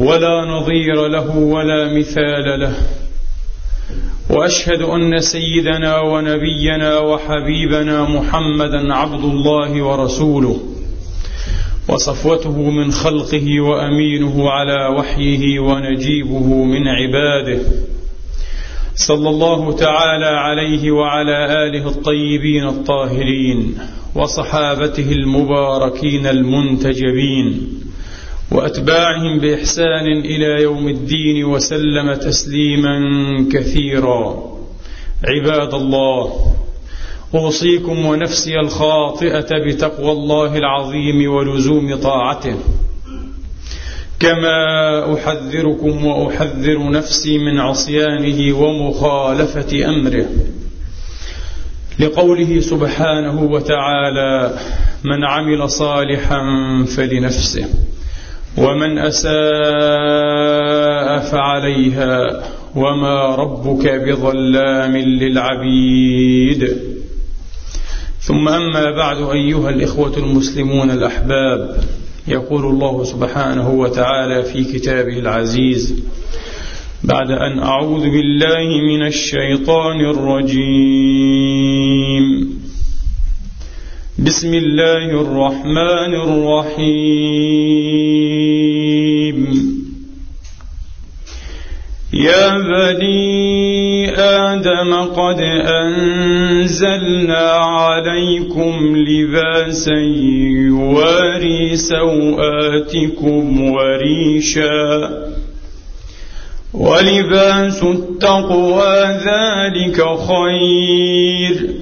ولا نظير له ولا مثال له. وأشهد أن سيدنا ونبينا وحبيبنا محمدا عبد الله ورسوله. وصفوته من خلقه وأمينه على وحيه ونجيبه من عباده. صلى الله تعالى عليه وعلى آله الطيبين الطاهرين وصحابته المباركين المنتجبين. وأتباعهم بإحسان إلى يوم الدين وسلم تسليما كثيرا. عباد الله أوصيكم ونفسي الخاطئة بتقوى الله العظيم ولزوم طاعته. كما أحذركم وأحذر نفسي من عصيانه ومخالفة أمره. لقوله سبحانه وتعالى من عمل صالحا فلنفسه. ومن أساء فعليها وما ربك بظلام للعبيد. ثم أما بعد أيها الإخوة المسلمون الأحباب يقول الله سبحانه وتعالى في كتابه العزيز بعد أن أعوذ بالله من الشيطان الرجيم. بسم الله الرحمن الرحيم. يا بني آدم قد أنزلنا عليكم لباسا يواري سوآتكم وريشا. ولباس التقوى ذلك خير.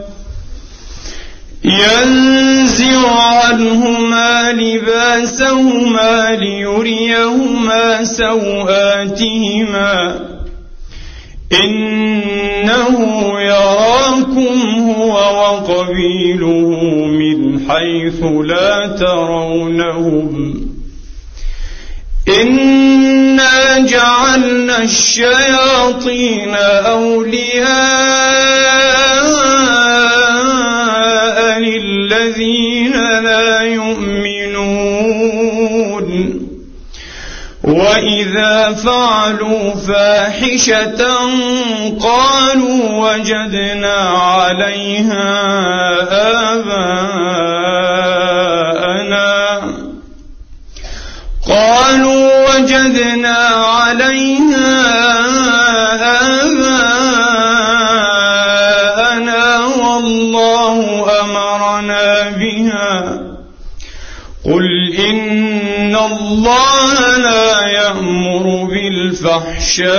ينزع عنهما لباسهما ليريهما سوآتهما. إنه يراكم هو وقبيله من حيث لا ترونهم. إنا جعلنا الشياطين أولياء. للذين لا يؤمنون. وإذا فعلوا فاحشة قالوا وجدنا عليها آباءنا. قالوا وجدنا عليها آباءنا الله لا يأمر بالفحشاء.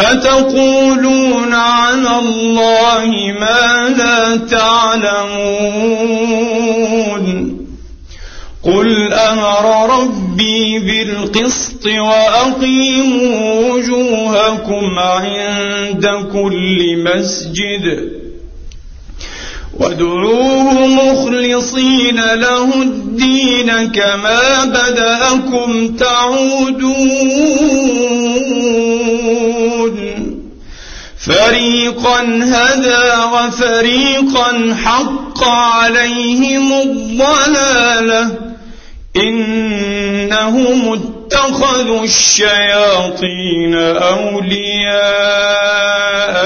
أتقولون على الله ما لا تعلمون. قل أمر ربي بالقسط وأقيموا وجوهكم عند كل مسجد. وادعوه مخلصين له الدين كما بدأكم تعودون. فريقا هدى وفريقا حق عليهم الضلالة. إنهم واتخذوا الشياطين أولياء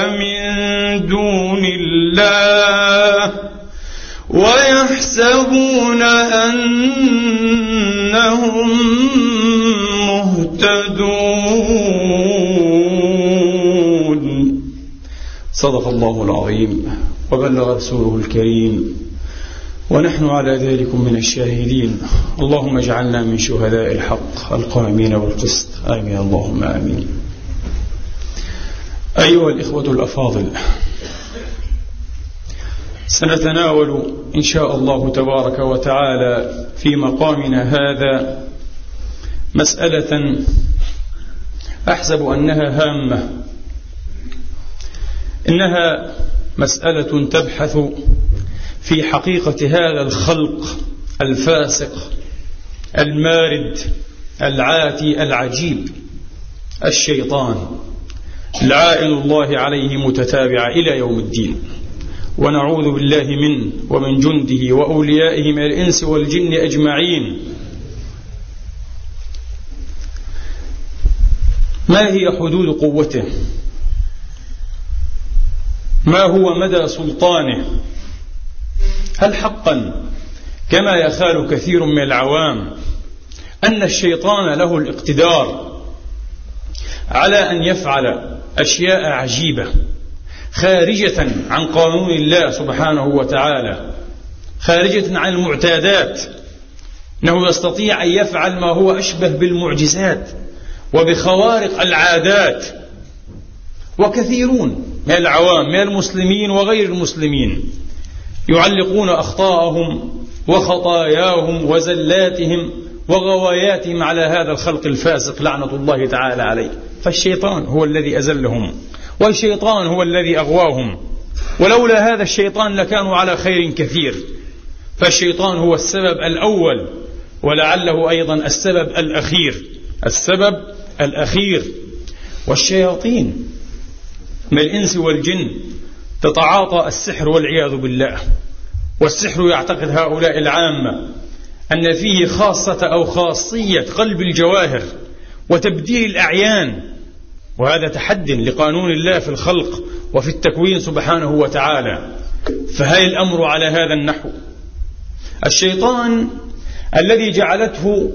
من دون الله ويحسبون أنهم مهتدون. صدق الله العظيم. وبلغ رسوله الكريم. ونحن على ذلك من الشاهدين. اللهم اجعلنا من شهداء الحق القائمين بالقسط. آمين. اللهم آمين. أيها الإخوة الأفاضل سنتناول إن شاء الله تبارك وتعالى في مقامنا هذا مسألة أحسب أنها هامة. إنها مسألة تبحث في حقيقة هذا الخلق الفاسق المارد العاتي العجيب الشيطان لعائن الله عليه متتابعة إلى يوم الدين. ونعوذ بالله منه ومن جنده وأوليائه من الإنس والجن أجمعين. ما هي حدود قوته؟ ما هو مدى سلطانه؟ هل حقا كما يخال كثير من العوام أن الشيطان له الاقتدار على أن يفعل أشياء عجيبة خارجة عن قانون الله سبحانه وتعالى خارجة عن المعتادات. إنه يستطيع أن يفعل ما هو أشبه بالمعجزات وبخوارق العادات. وكثيرون من العوام من المسلمين وغير المسلمين يعلقون أخطاءهم وخطاياهم وزلاتهم وغواياتهم على هذا الخلق الفاسق لعنة الله تعالى عليه. فالشيطان هو الذي أزلهم والشيطان هو الذي أغواهم. ولولا هذا الشيطان لكانوا على خير كثير. فالشيطان هو السبب الأول ولعله أيضا السبب الأخير. السبب الأخير. والشياطين من الإنس والجن تتعاطى السحر والعياذ بالله. والسحر يعتقد هؤلاء العامة أن فيه خاصة أو خاصية قلب الجواهر وتبديل الأعيان وهذا تحد لقانون الله في الخلق وفي التكوين سبحانه وتعالى. فهل الأمر على هذا النحو؟ الشيطان الذي جعلته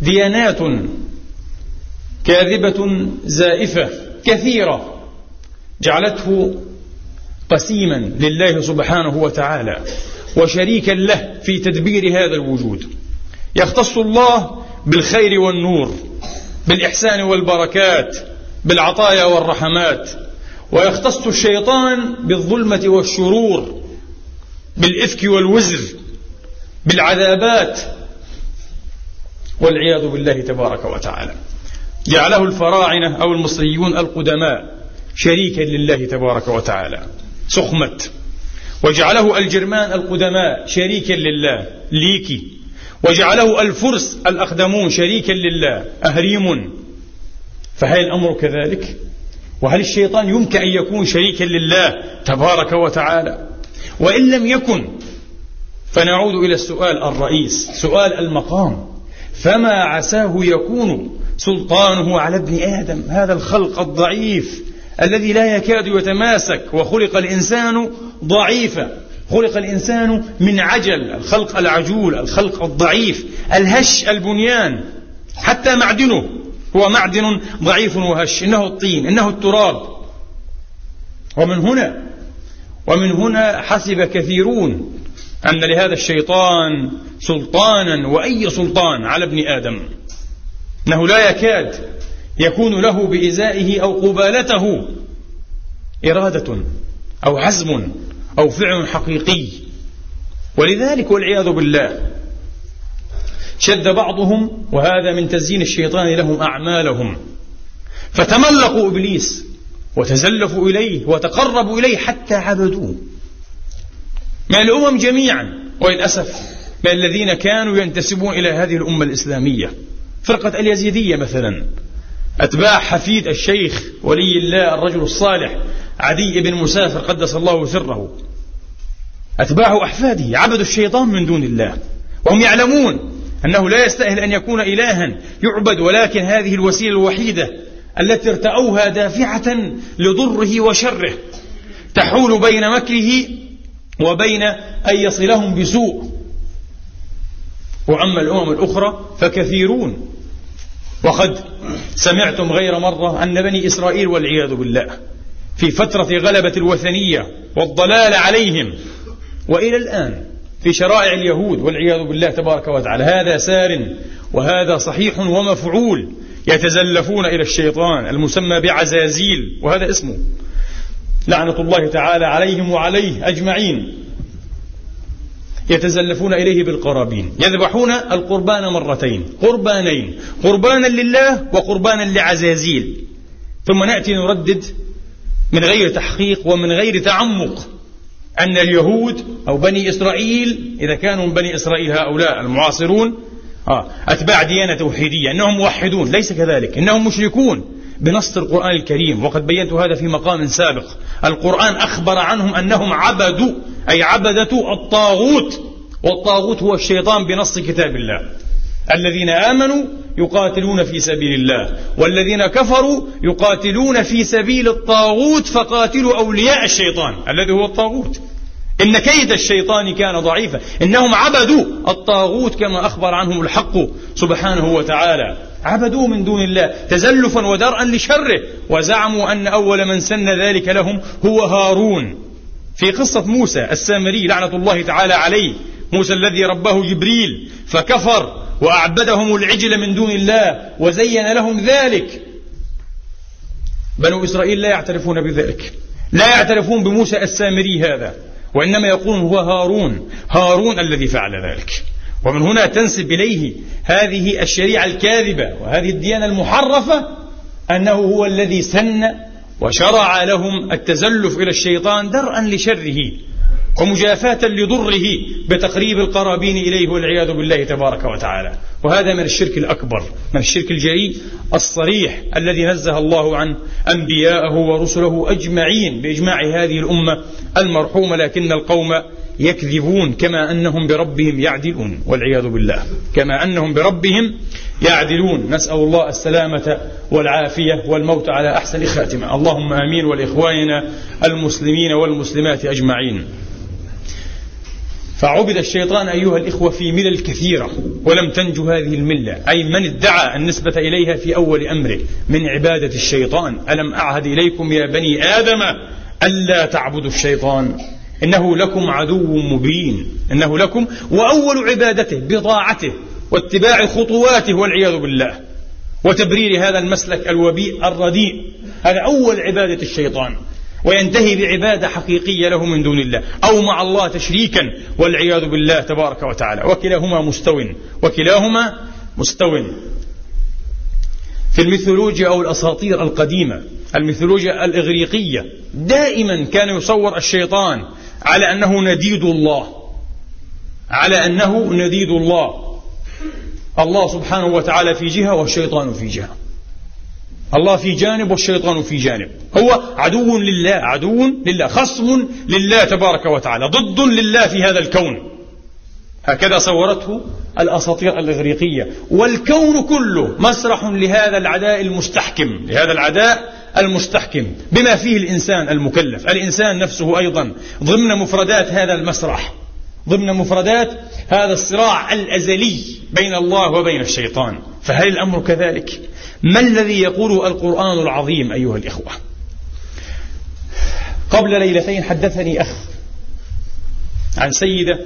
ديانات كاذبة زائفة كثيرة جعلته قسيما لله سبحانه وتعالى وشريكا له في تدبير هذا الوجود. يختص الله بالخير والنور بالإحسان والبركات بالعطايا والرحمات. ويختص الشيطان بالظلمة والشرور بالإفك والوزر بالعذابات. والعياذ بالله تبارك وتعالى. جعله الفراعنة أو المصريون القدماء شريكا لله تبارك وتعالى. سخمت. وجعله الجرمان القدماء شريكا لله ليكي. وجعله الفرس الأقدمون شريكا لله أهريم. فهل الأمر كذلك؟ وهل الشيطان يمكن أن يكون شريكا لله تبارك وتعالى؟ وإن لم يكن فنعود إلى السؤال الرئيس سؤال المقام. فما عساه يكون سلطانه على ابن آدم؟ هذا الخلق الضعيف. الذي لا يكاد يتماسك وخلق الإنسان ضعيفا. خلق الإنسان من عجل الخلق العجول الخلق الضعيف الهش البنيان حتى معدنه. هو معدن ضعيف وهش إنه الطين إنه التراب. ومن هنا ومن هنا حسب كثيرون أن لهذا الشيطان سلطانا وأي سلطان على ابن آدم؟ أنه لا يكاد يكون له بإزائه أو قبالته إرادة أو عزم أو فعل حقيقي. ولذلك والعياذ بالله شد بعضهم وهذا من تزيين الشيطان لهم أعمالهم. فتملقوا إبليس وتزلفوا إليه وتقربوا إليه حتى عبدوه. من الأمم جميعا وللأسف من الذين كانوا ينتسبون إلى هذه الأمة الإسلامية. فرقة اليزيدية مثلا أتباع حفيد الشيخ ولي الله الرجل الصالح عدي بن مسافر قدس الله سره. أتباع أحفاده عبدوا الشيطان من دون الله. وهم يعلمون أنه لا يستأهل أن يكون إلها يعبد ولكن هذه الوسيلة الوحيدة التي ارتأوها دافعة لضره وشره. تحول بين مكره وبين أن يصلهم بسوء. وأما الأمم الأخرى فكثيرون. وقد سمعتم غير مرة أن بني إسرائيل والعياذ بالله في فترة غلبة الوثنية والضلال عليهم وإلى الآن في شرائع اليهود والعياذ بالله تبارك وتعالى هذا سار وهذا صحيح ومفعول يتزلفون إلى الشيطان المسمى بعزازيل وهذا اسمه لعنة الله تعالى عليهم وعليه أجمعين يتزلفون إليه بالقرابين. يذبحون القربان مرتين. قربانين. قربانا لله وقربانا لعزازيل. ثم نأتي نردد من غير تحقيق ومن غير تعمق أن اليهود أو بني إسرائيل إذا كانوا من بني إسرائيل هؤلاء المعاصرون آه أتباع ديانة توحيدية أنهم موحدون ليس كذلك إنهم مشركون. بنص القرآن الكريم وقد بينت هذا في مقام سابق. القرآن أخبر عنهم أنهم عبدوا أي عبدة الطاغوت. والطاغوت هو الشيطان بنص كتاب الله. الذين آمنوا يقاتلون في سبيل الله والذين كفروا يقاتلون في سبيل الطاغوت فقاتلوا أولياء الشيطان. الذي هو الطاغوت. إن كيد الشيطان كان ضعيفا. إنهم عبدوا الطاغوت كما أخبر عنهم الحق سبحانه وتعالى. عبدوه من دون الله تزلفا ودرءا لشره. وزعموا أن أول من سن ذلك لهم هو هارون. في قصة موسى السامري لعنة الله تعالى عليه. موسى الذي رباه جبريل. فكفر وأعبدهم العجل من دون الله وزين لهم ذلك. بنو إسرائيل لا يعترفون بذلك. لا يعترفون بموسى السامري هذا. وإنما يقولون هو هارون. هارون الذي فعل ذلك. ومن هنا تنسب إليه هذه الشريعة الكاذبة وهذه الديانة المحرفة أنه هو الذي سن وشرع لهم التزلف إلى الشيطان درءا لشره ومجافاة لضره بتقريب القرابين إليه والعياذ بالله تبارك وتعالى. وهذا من الشرك الأكبر من الشرك الجريء الصريح الذي نزه الله عن أنبياءه ورسله أجمعين بإجماع هذه الأمة المرحومة لكن القوم يكذبون كما أنهم بربهم يعدلون والعياذ بالله. كما أنهم بربهم يعدلون. نسأل الله السلامة والعافية والموت على أحسن خاتمة. اللهم آمين. والإخواننا المسلمين والمسلمات أجمعين. فعبد الشيطان أيها الإخوة في ملل كثيرة ولم تنجو هذه الملة. أي من ادعى النسبة إليها في أول أمره من عبادة الشيطان. ألم أعهد إليكم يا بني آدم ألا تعبدوا الشيطان؟ إنه لكم عدو مبين. إنه لكم وأول عبادته بضاعته واتباع خطواته والعياذ بالله. وتبرير هذا المسلك الوبيء الرديء. هذا أول عبادة الشيطان. وينتهي بعبادة حقيقية له من دون الله. أو مع الله تشريكا. والعياذ بالله تبارك وتعالى. وكلاهما مستو. وكلاهما مستو. في الميثولوجيا أو الأساطير القديمة الميثولوجيا الإغريقية دائما كان يصور الشيطان على أنه نديد الله. على أنه نديد الله. الله سبحانه وتعالى في جهة والشيطان في جهة. الله في جانب والشيطان في جانب. هو عدو لله عدو لله خصم لله تبارك وتعالى ضد لله في هذا الكون. هكذا صورته الأساطير الإغريقية. والكون كله مسرح لهذا العداء المستحكم لهذا العداء المستحكم بما فيه الإنسان المكلف. الإنسان نفسه أيضا ضمن مفردات هذا المسرح ضمن مفردات هذا الصراع الأزلي بين الله وبين الشيطان. فهل الأمر كذلك؟ ما الذي يقوله القرآن العظيم أيها الإخوة؟ قبل ليلتين حدثني أخ عن سيدة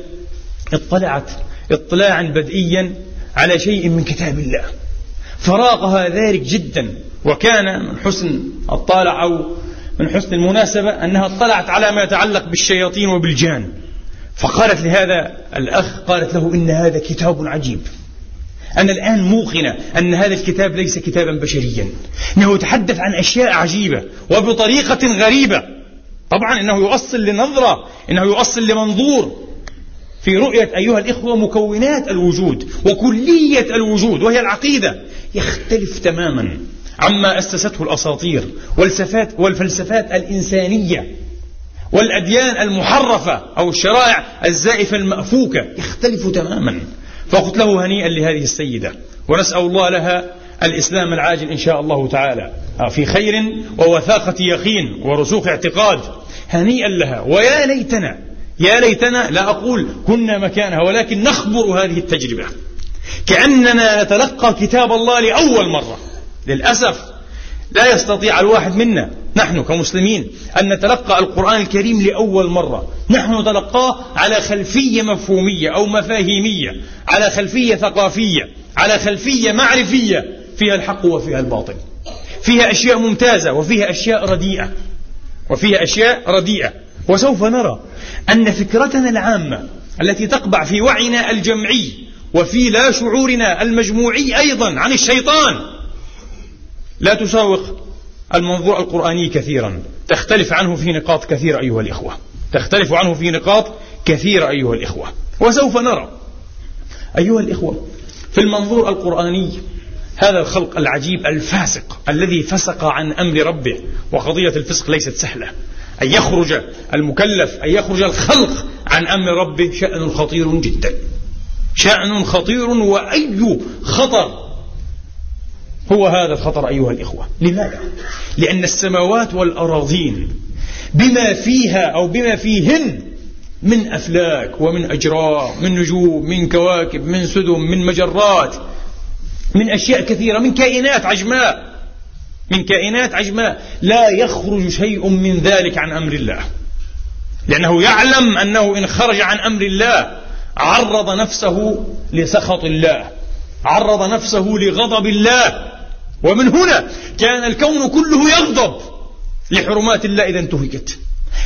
اطلعت اطلاعا بدئيا على شيء من كتاب الله فراقها ذلك جدا. وكان من حسن الطالع أو من حسن المناسبة أنها اطلعت على ما يتعلق بالشياطين وبالجان. فقالت لهذا الأخ قالت له إن هذا كتاب عجيب. أنا الآن موقنة أن هذا الكتاب ليس كتابا بشريا. إنه يتحدث عن أشياء عجيبة وبطريقة غريبة. طبعا إنه يؤصل لنظرة إنه يؤصل لمنظور. في رؤية أيها الإخوة مكونات الوجود وكلية الوجود وهي العقيدة يختلف تماما. عما أسسته الأساطير والفلسفات, والفلسفات الإنسانية والأديان المحرفة أو الشرائع الزائفة المأفوكة يختلف تماما. فقلت له هنيئا لهذه السيدة ونسأل الله لها الإسلام العاجل إن شاء الله تعالى. في خير ووثاقة يقين ورسوخ اعتقاد. هنيئا لها. ويا ليتنا يا ليتنا لا أقول كنا مكانها ولكن نخبر هذه التجربة. كأننا نتلقى كتاب الله لأول مرة. للأسف لا يستطيع الواحد منا نحن كمسلمين أن نتلقى القرآن الكريم لأول مرة. نحن نتلقاه على خلفية مفهومية أو مفاهيمية على خلفية ثقافية على خلفية معرفية. فيها الحق وفيها الباطل. فيها أشياء ممتازة وفيها أشياء رديئة. وفيها أشياء رديئة. وسوف نرى أن فكرتنا العامة التي تقبع في وعينا الجمعي وفي لا شعورنا المجموعي أيضا عن الشيطان لا تساوق المنظور القرآني كثيرا. تختلف عنه في نقاط كثيرة أيها الإخوة. تختلف عنه في نقاط كثيرة أيها الإخوة. وسوف نرى. أيها الإخوة في المنظور القرآني هذا الخلق العجيب الفاسق الذي فسق عن أمر ربه وقضية الفسق ليست سهلة. أن يخرج المكلف أن يخرج الخلق عن أمر ربه شأن خطير جدا. شأن خطير وأي خطر هو هذا الخطر أيها الإخوة. لماذا؟ لأن السماوات والأراضين بما فيها أو بما فيهن من أفلاك ومن أجرام من نجوم من كواكب من سدم من مجرات من أشياء كثيرة من كائنات عجماء. من كائنات عجماء. لا يخرج شيء من ذلك عن أمر الله. لأنه يعلم أنه إن خرج عن أمر الله عرض نفسه لسخط الله عرض نفسه لغضب الله ومن هنا كان الكون كله يغضب لحرمات الله إذا انتهكت.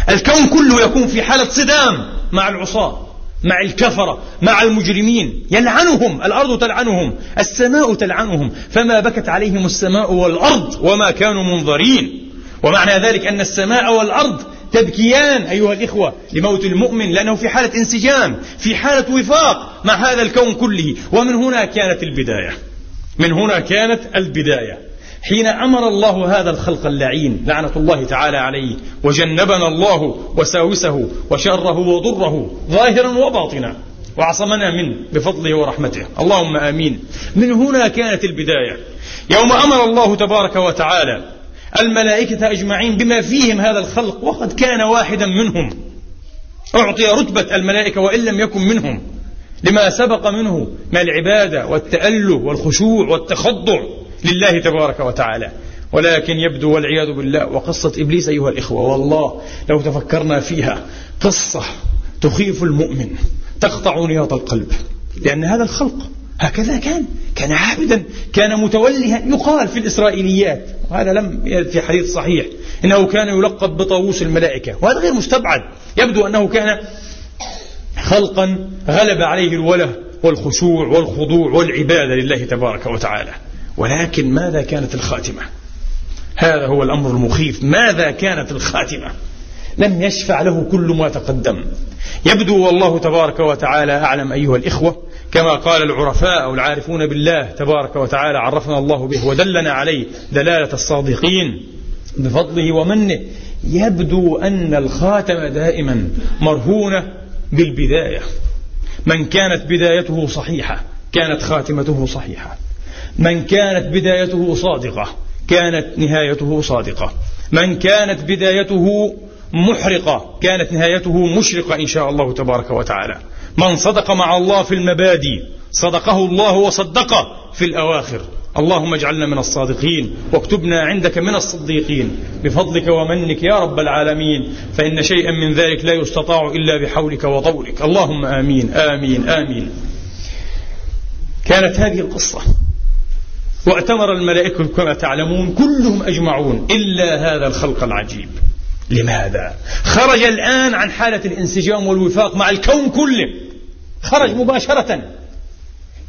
الكون كله يكون في حالة صدام مع العصاة مع الكفرة مع المجرمين. يلعنهم الأرض تلعنهم السماء تلعنهم. فما بكت عليهم السماء والأرض وما كانوا منظرين. ومعنى ذلك أن السماء والأرض تبكيان أيها الإخوة لموت المؤمن لأنه في حالة انسجام في حالة وفاق مع هذا الكون كله. ومن هنا كانت البداية. من هنا كانت البداية. حين أمر الله هذا الخلق اللعين لعنة الله تعالى عليه وجنبنا الله وساوسه وشره وضره ظاهرا وباطنا وعصمنا منه بفضله ورحمته. اللهم آمين. من هنا كانت البداية. يوم أمر الله تبارك وتعالى الملائكة أجمعين بما فيهم هذا الخلق وقد كان واحدا منهم. أعطي رتبة الملائكة وإن لم يكن منهم. لما سبق منه من العبادة والتأله والخشوع والتخضع لله تبارك وتعالى. ولكن يبدو والعياذ بالله وقصة إبليس أيها الإخوة والله لو تفكرنا فيها قصة تخيف المؤمن تقطع نياط القلب. لأن هذا الخلق هكذا كان كان عابدا كان متولها يقال في الإسرائيليات. وهذا لم يرد في حديث صحيح. إنه كان يلقب بطاووس الملائكة وهذا غير مستبعد. يبدو أنه كان خلقا غلب عليه الوله والخشوع والخضوع والعبادة لله تبارك وتعالى. ولكن ماذا كانت الخاتمة؟ هذا هو الأمر المخيف. ماذا كانت الخاتمة؟ لم يشفع له كل ما تقدم. يبدو والله تبارك وتعالى أعلم أيها الإخوة كما قال العرفاء أو العارفون بالله تبارك وتعالى عرفنا الله به ودلنا عليه دلالة الصادقين بفضله ومنه. يبدو أن الخاتم دائما مرهونة بالبداية. من كانت بدايته صحيحة كانت خاتمته صحيحة. من كانت بدايته صادقة كانت نهايته صادقة. من كانت بدايته محرقة كانت نهايته مشرقة إن شاء الله تبارك وتعالى. من صدق مع الله في المبادئ صدقه الله وصدقه في الأواخر. اللهم اجعلنا من الصادقين واكتبنا عندك من الصديقين. بفضلك ومنك يا رب العالمين. فإن شيئا من ذلك لا يستطاع إلا بحولك وطولك اللهم آمين آمين آمين. كانت هذه القصة. وأتمر الملائكة كما تعلمون كلهم أجمعون. إلا هذا الخلق العجيب. لماذا؟ خرج الآن عن حالة الانسجام والوفاق مع الكون كله. خرج مباشرة.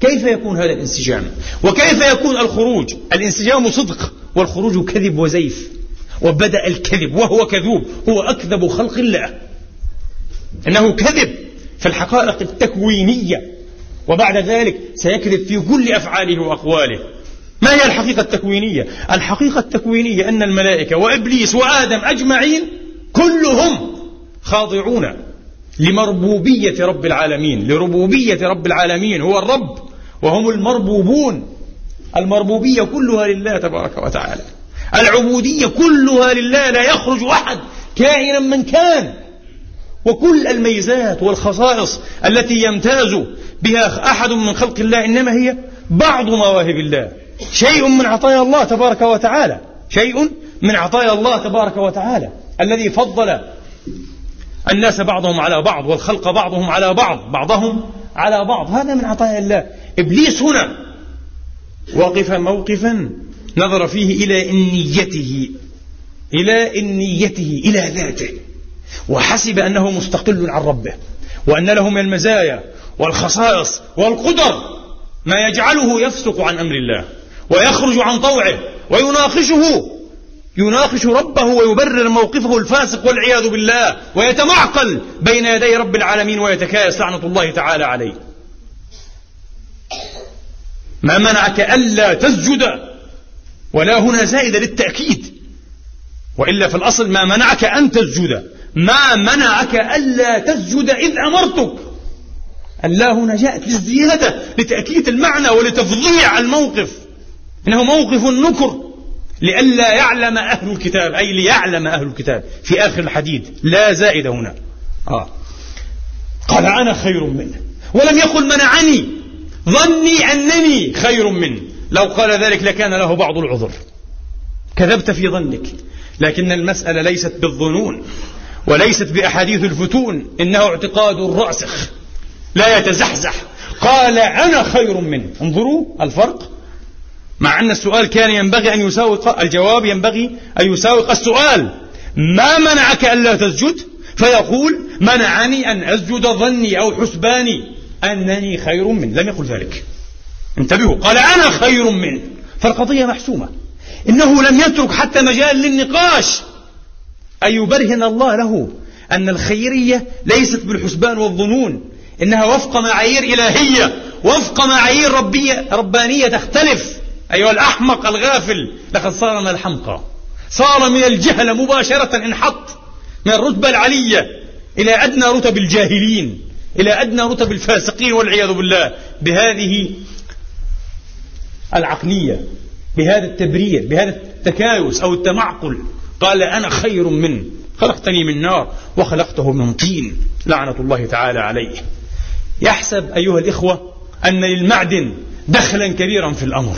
كيف يكون هذا الانسجام؟ وكيف يكون الخروج؟ الانسجام صدق والخروج كذب وزيف. وبدأ الكذب وهو كذوب هو أكذب خلق الله. إنه كذب في الحقائق التكوينية. وبعد ذلك سيكذب في كل أفعاله وأقواله. ما هي الحقيقة التكوينية؟ الحقيقة التكوينية أن الملائكة وإبليس وآدم أجمعين كلهم خاضعون. لمربوبية رب العالمين لربوبية رب العالمين هو الرب وهم المربوبون. المربوبية كلها لله تبارك وتعالى. العبودية كلها لله لا يخرج أحد كائنا من كان. وكل الميزات والخصائص التي يمتاز بها أحد من خلق الله إنما هي بعض مواهب الله. شيء من عطايا الله تبارك وتعالى. شيء من عطايا الله تبارك وتعالى. الذي فضل الناس بعضهم على بعض والخلق بعضهم على بعض بعضهم على بعض. هذا من عطايا الله. إبليس هنا. وقف موقفا نظر فيه إلى إنيته إلى إنيته إلى ذاته. وحسب أنه مستقل عن ربه وأن له من المزايا والخصائص والقدر ما يجعله يفسق عن أمر الله ويخرج عن طوعه ويناقشه. يناقش ربه ويبرر موقفه الفاسق والعياذ بالله ويتمعقل بين يدي رب العالمين ويتكايس لعنة الله تعالى عليه. ما منعك ألا تسجد ولا هنا زائدة للتأكيد. وإلا في الأصل ما منعك أن تسجد. ما منعك ألا تسجد إذ أمرتك. ألا هنا جاءت للزيادة لتأكيد المعنى ولتفظيع الموقف. إنه موقف نكر. لئلا يعلم أهل الكتاب أي ليعلم أهل الكتاب في آخر الحديد لا زائد هنا. آه. قال أنا خير منه. ولم يقل منعني. ظني أنني خير منه. لو قال ذلك لكان له بعض العذر. كذبت في ظنك. لكن المسألة ليست بالظنون وليست بأحاديث الفتون. إنه اعتقاد راسخ لا يتزحزح. قال أنا خير منه. انظروا الفرق. مع أن السؤال كان ينبغي أن يساوق الجواب ينبغي أن يساوق السؤال. ما منعك ألا تسجد؟ فيقول منعني أن أسجد ظني أو حسباني أنني خير منه. لم يقل ذلك. انتبهوا. قال أنا خير منه. فالقضية محسومة. إنه لم يترك حتى مجال للنقاش. أن يبرهن الله له أن الخيرية ليست بالحسبان والظنون. إنها وفق معايير إلهية وفق معايير ربية ربانية تختلف. أيها الأحمق الغافل لقد صار من الحمقى. صار من الجهل مباشرة انحط من الرتبة العلية إلى أدنى رتب الجاهلين إلى أدنى رتب الفاسقين والعياذ بالله. بهذه العقلية بهذا التبرير بهذا التكايس أو التمعقل قال أنا خير منه خلقتني من نار وخلقته من طين لعنة الله تعالى عليه. يحسب أيها الإخوة أن للمعدن دخلا كبيرا في الأمر.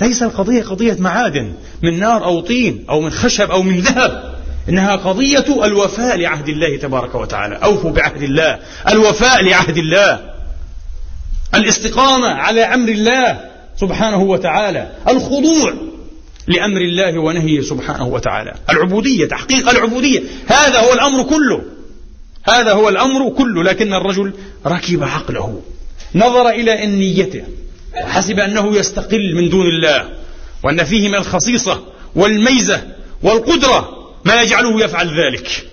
ليس القضية قضية معادن من نار أو طين أو من خشب أو من ذهب. إنها قضية الوفاء لعهد الله تبارك وتعالى. أوفوا بعهد الله. الوفاء لعهد الله. الاستقامة على أمر الله سبحانه وتعالى. الخضوع لأمر الله ونهيه سبحانه وتعالى. العبودية تحقيق العبودية. هذا هو الأمر كله. هذا هو الأمر كله. لكن الرجل ركب عقله. نظر إلى نيته وحسب أنه يستقل من دون الله وأن فيه من الخصيصة والميزة والقدرة ما يجعله يفعل ذلك.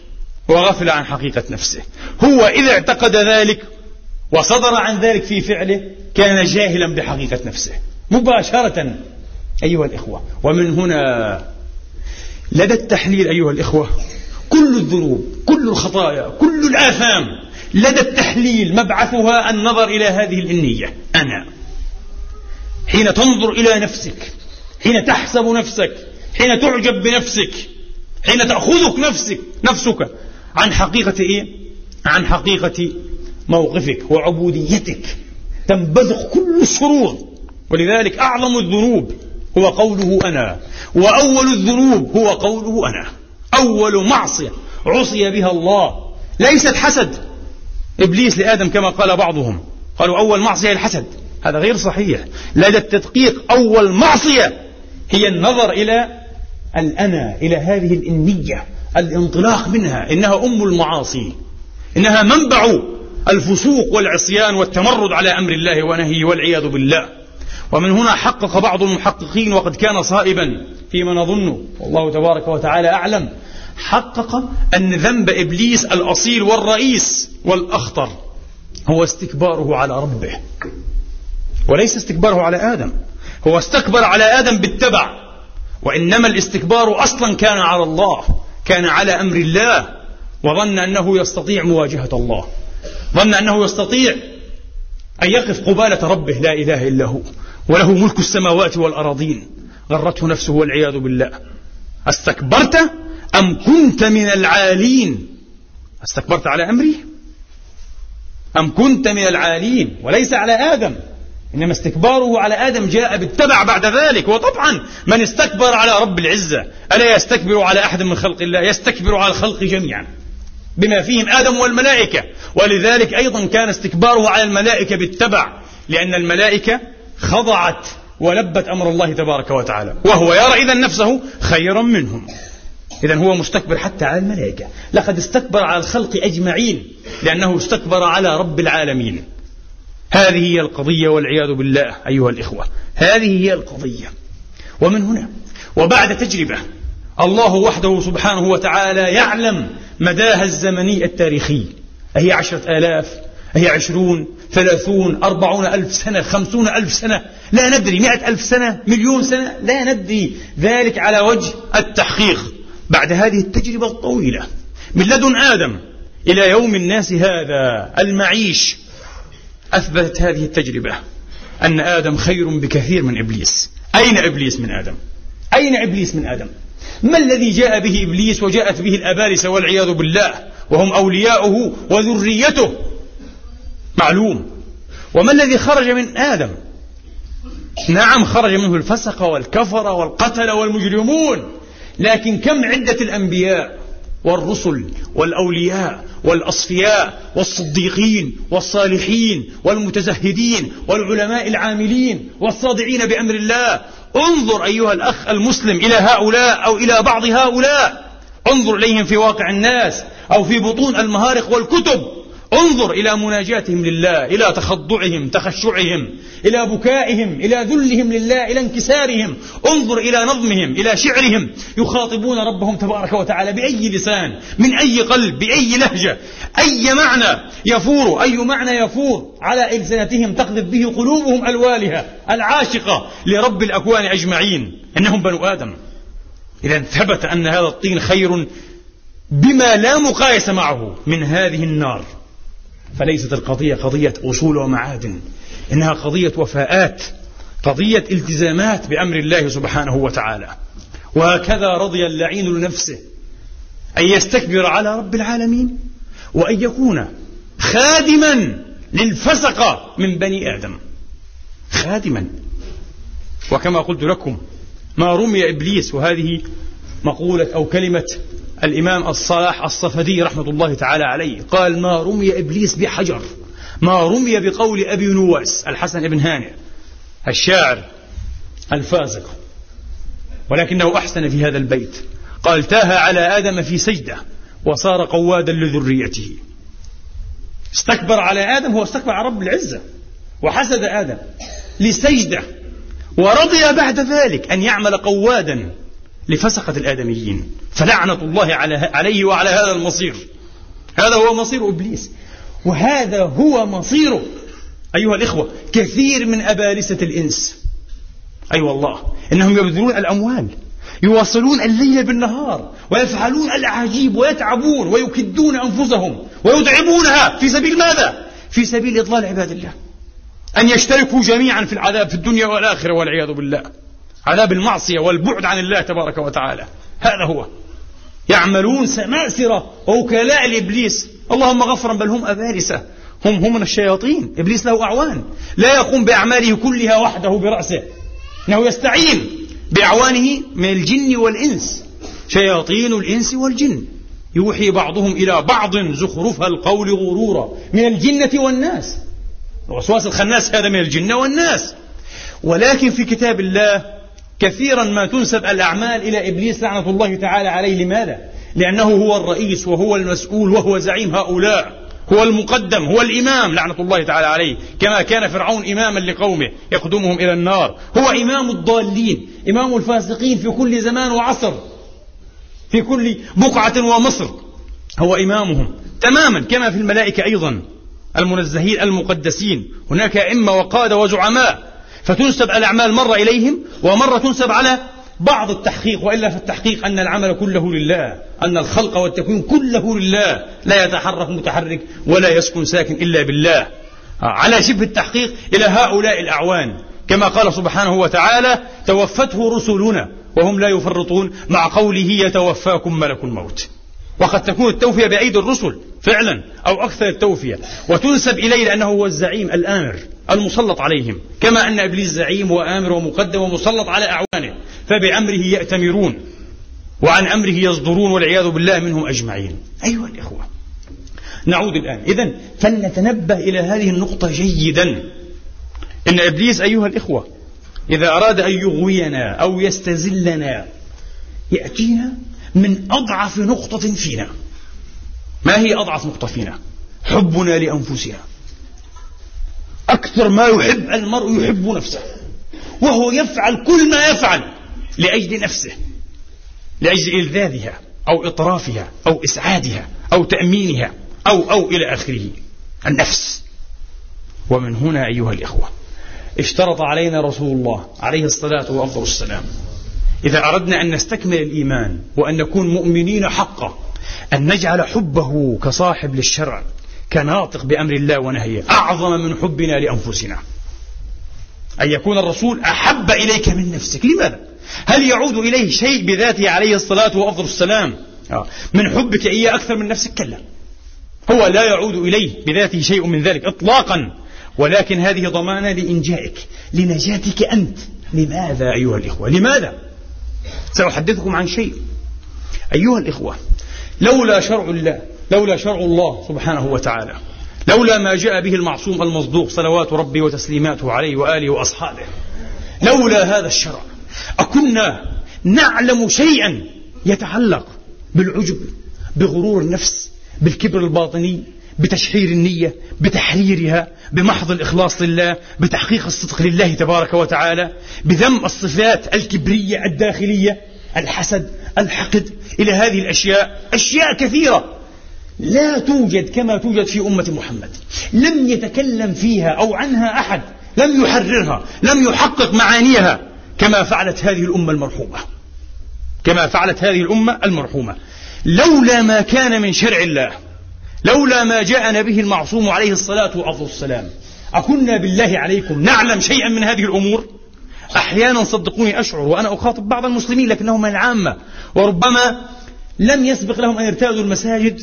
وغفل عن حقيقة نفسه. هو إذا اعتقد ذلك وصدر عن ذلك في فعله كان جاهلا بحقيقة نفسه. مباشرة أيها الإخوة ومن هنا لدى التحليل أيها الإخوة كل الذنوب كل الخطايا كل الآثام لدى التحليل مبعثها النظر إلى هذه النية أنا. حين تنظر إلى نفسك حين تحسب نفسك حين تعجب بنفسك حين تأخذك نفسك نفسك عن حقيقة إيه؟ عن حقيقة موقفك وعبوديتك. تنبذخ كل الشرور. ولذلك أعظم الذنوب هو قوله أنا وأول الذنوب هو قوله أنا. أول معصية عصي بها الله. ليست حسد. إبليس لآدم كما قال بعضهم قالوا أول معصية الحسد. هذا غير صحيح. لدى التدقيق أول معصية هي النظر إلى الأنا إلى هذه الإنية الانطلاق منها. إنها أم المعاصي. إنها منبع الفسوق والعصيان والتمرد على أمر الله ونهيه والعياذ بالله. ومن هنا حقق بعض المحققين وقد كان صائبا فيما نظن والله تبارك وتعالى أعلم حقق أن ذنب إبليس الأصيل والرئيس والأخطر هو استكباره على ربه. وليس استكباره على آدم. هو استكبر على آدم بالتبع. وإنما الاستكبار أصلا كان على الله كان على أمر الله. وظن أنه يستطيع مواجهة الله. ظن أنه يستطيع أن يقف قبالة ربه لا إله إلا هو. وله ملك السماوات والأراضين. غرته نفسه والعياذ بالله. أستكبرت أم كنت من العالين؟ أستكبرت على أمري؟ أم كنت من العالين؟ وليس على آدم. إنما استكباره على آدم جاء بالتبع بعد ذلك وطبعا من استكبر على رب العزة ألا يستكبر على أحد من خلق الله؟ يستكبر على الخلق جميعا بما فيهم آدم والملائكة. ولذلك أيضا كان استكباره على الملائكة بالتبع لأن الملائكة خضعت ولبت أمر الله تبارك وتعالى. وهو يرى إذا نفسه خيرا منهم. إذا هو مستكبر حتى على الملائكة. لقد استكبر على الخلق أجمعين لأنه استكبر على رب العالمين. هذه هي القضية والعياذ بالله أيها الإخوة. هذه هي القضية. ومن هنا وبعد تجربة الله وحده سبحانه وتعالى يعلم مداها الزمني التاريخي. أهي عشرة آلاف أهي عشرون ثلاثون أربعون ألف سنة خمسون ألف سنة. لا ندري مئة ألف سنة مليون سنة لا ندري. ذلك على وجه التحقيق بعد هذه التجربة الطويلة. من لدن آدم إلى يوم الناس هذا المعيش أثبتت هذه التجربة أن آدم خير بكثير من إبليس. أين إبليس من آدم؟ أين إبليس من آدم؟ ما الذي جاء به إبليس وجاءت به الأبالسة والعياذ بالله؟ وهم أولياؤه وذريته. معلوم. وما الذي خرج من آدم؟ نعم خرج منه الفسق والكفر والقتل والمجرمون. لكن كم عدة الأنبياء؟ والرسل والأولياء والأصفياء والصديقين والصالحين والمتزهدين والعلماء العاملين والصادعين بأمر الله. انظر أيها الأخ المسلم إلى هؤلاء أو إلى بعض هؤلاء. انظر إليهم في واقع الناس أو في بطون المهارق والكتب. انظر إلى مناجاتهم لله إلى تخضعهم تخشعهم إلى بكائهم إلى ذلهم لله إلى انكسارهم. انظر إلى نظمهم إلى شعرهم. يخاطبون ربهم تبارك وتعالى بأي لسان من أي قلب بأي لهجة. أي معنى يفور أي معنى يفور على ألسنتهم تقذف به قلوبهم الوالهة العاشقة لرب الأكوان أجمعين. إنهم بنو آدم. إذا ثبت أن هذا الطين خير بما لا مقايسة معه من هذه النار. فليست القضية قضية أصول ومعادن إنها قضية وفاءات قضية التزامات بأمر الله سبحانه وتعالى. وهكذا رضي اللعين لنفسه أن يستكبر على رب العالمين وأن يكون خادما للفسقة من بني آدم. خادما. وكما قلت لكم ما رمي إبليس وهذه مقولة أو كلمة الإمام الصلاح الصفدي رحمة الله تعالى عليه قال ما رمي إبليس بحجر ما رمي بقول أبي نواس الحسن بن هانئ الشاعر الفازق ولكنه أحسن في هذا البيت. قال تاه على آدم في سجدة وصار قوادا لذريته. استكبر على آدم هو استكبر على رب العزة وحسد آدم لسجدة ورضي بعد ذلك أن يعمل قوادا لفسقة الآدميين. فلعنة الله عليه وعلى هذا المصير. هذا هو مصير إبليس. وهذا هو مصيره. أيها الإخوة كثير من أبالسة الإنس. أي أيوة والله إنهم يبذلون الأموال. يواصلون الليل بالنهار. ويفعلون الأعاجيب ويتعبون ويكدون أنفسهم. ويتعبونها في سبيل ماذا؟ في سبيل إضلال عباد الله. أن يشتركوا جميعا في العذاب في الدنيا والآخرة والعياذ بالله. عذاب المعصية والبعد عن الله تبارك وتعالى. هذا هو. يعملون سماسرة ووكلاء لإبليس. اللهم غفرا بل هم أبارسة. هم هم من الشياطين. إبليس له أعوان. لا يقوم بأعماله كلها وحده برأسه. إنه يستعين بأعوانه من الجن والإنس. شياطين الإنس والجن. يوحي بعضهم إلى بعض زخرف القول غرورا. من الجنة والناس. الوسواس الخناس هذا من الجن والناس. ولكن في كتاب الله كثيرا ما تنسب الأعمال إلى إبليس لعنة الله تعالى عليه. لماذا؟ لأنه هو الرئيس وهو المسؤول وهو زعيم هؤلاء. هو المقدم هو الإمام لعنة الله تعالى عليه. كما كان فرعون إماما لقومه يقدمهم إلى النار. هو إمام الضالين إمام الفاسقين في كل زمان وعصر في كل بقعة ومصر. هو إمامهم تماما كما في الملائكة أيضا المنزهين المقدسين. هناك أئمة وقادة وزعماء. فتنسب الأعمال مرة إليهم ومرة تنسب على بعض التحقيق وإلا فالتحقيق أن العمل كله لله أن الخلق والتكوين كله لله لا يتحرك متحرك ولا يسكن ساكن إلا بالله. على شبه التحقيق إلى هؤلاء الأعوان. كما قال سبحانه وتعالى توفته رسلنا وهم لا يفرطون مع قوله يتوفاكم ملك الموت. وقد تكون التوفية بأيدي الرسل فعلا أو أكثر التوفية. وتنسب إليه لأنه هو الزعيم الآمر المسلط عليهم كما أن إبليس زعيم وآمر ومقدم ومسلط على أعوانه فبأمره يأتمرون وعن أمره يصدرون والعياذ بالله منهم أجمعين. أيها الإخوة نعود الآن. إذا فلنتنبه إلى هذه النقطة جيدا. إن إبليس أيها الإخوة إذا أراد أن يغوينا أو يستزلنا يأتينا من أضعف نقطة فينا. ما هي أضعف نقطة فينا؟ حبنا لأنفسنا. أكثر ما يحب المرء يحب نفسه. وهو يفعل كل ما يفعل لأجل نفسه لأجل إلذاذها أو إطرافها أو إسعادها أو تأمينها أو أو إلى آخره. النفس. ومن هنا أيها الإخوة اشترط علينا رسول الله عليه الصلاة وأفضل السلام إذا أردنا أن نستكمل الإيمان وأن نكون مؤمنين حقا أن نجعل حبه كصاحب للشرع كناطق بأمر الله ونهيه أعظم من حبنا لأنفسنا. أن يكون الرسول أحب إليك من نفسك. لماذا؟ هل يعود إليه شيء بذاته عليه الصلاة وأفضل السلام؟ آه. من حبك إياه أكثر من نفسك؟ كلا. هو لا يعود إليه بذاته شيء من ذلك إطلاقا. ولكن هذه ضمانة لإنجائك لنجاتك أنت. لماذا أيها الإخوة؟ لماذا؟ سأحدثكم عن شيء. أيها الإخوة لولا شرع الله لولا شرع الله سبحانه وتعالى لولا ما جاء به المعصوم المصدوق صلوات ربي وتسليماته عليه وآله وأصحابه لولا هذا الشرع أكنا نعلم شيئا يتعلق بالعجب بغرور النفس بالكبر الباطني بتشحير النية بتحريرها بمحض الإخلاص لله بتحقيق الصدق لله تبارك وتعالى بذم الصفات الكبرية الداخلية الحسد الحقد إلى هذه الأشياء أشياء كثيرة لا توجد كما توجد في أمة محمد. لم يتكلم فيها أو عنها أحد لم يحررها لم يحقق معانيها كما فعلت هذه الأمة المرحومة. كما فعلت هذه الأمة المرحومة. لولا ما كان من شرع الله لولا ما جاءنا به المعصوم عليه الصلاة والسلام. أكنا بالله عليكم نعلم شيئا من هذه الأمور؟ أحيانا صدقوني أشعر وأنا أخاطب بعض المسلمين لكنهم من العامة وربما لم يسبق لهم أن يرتادوا المساجد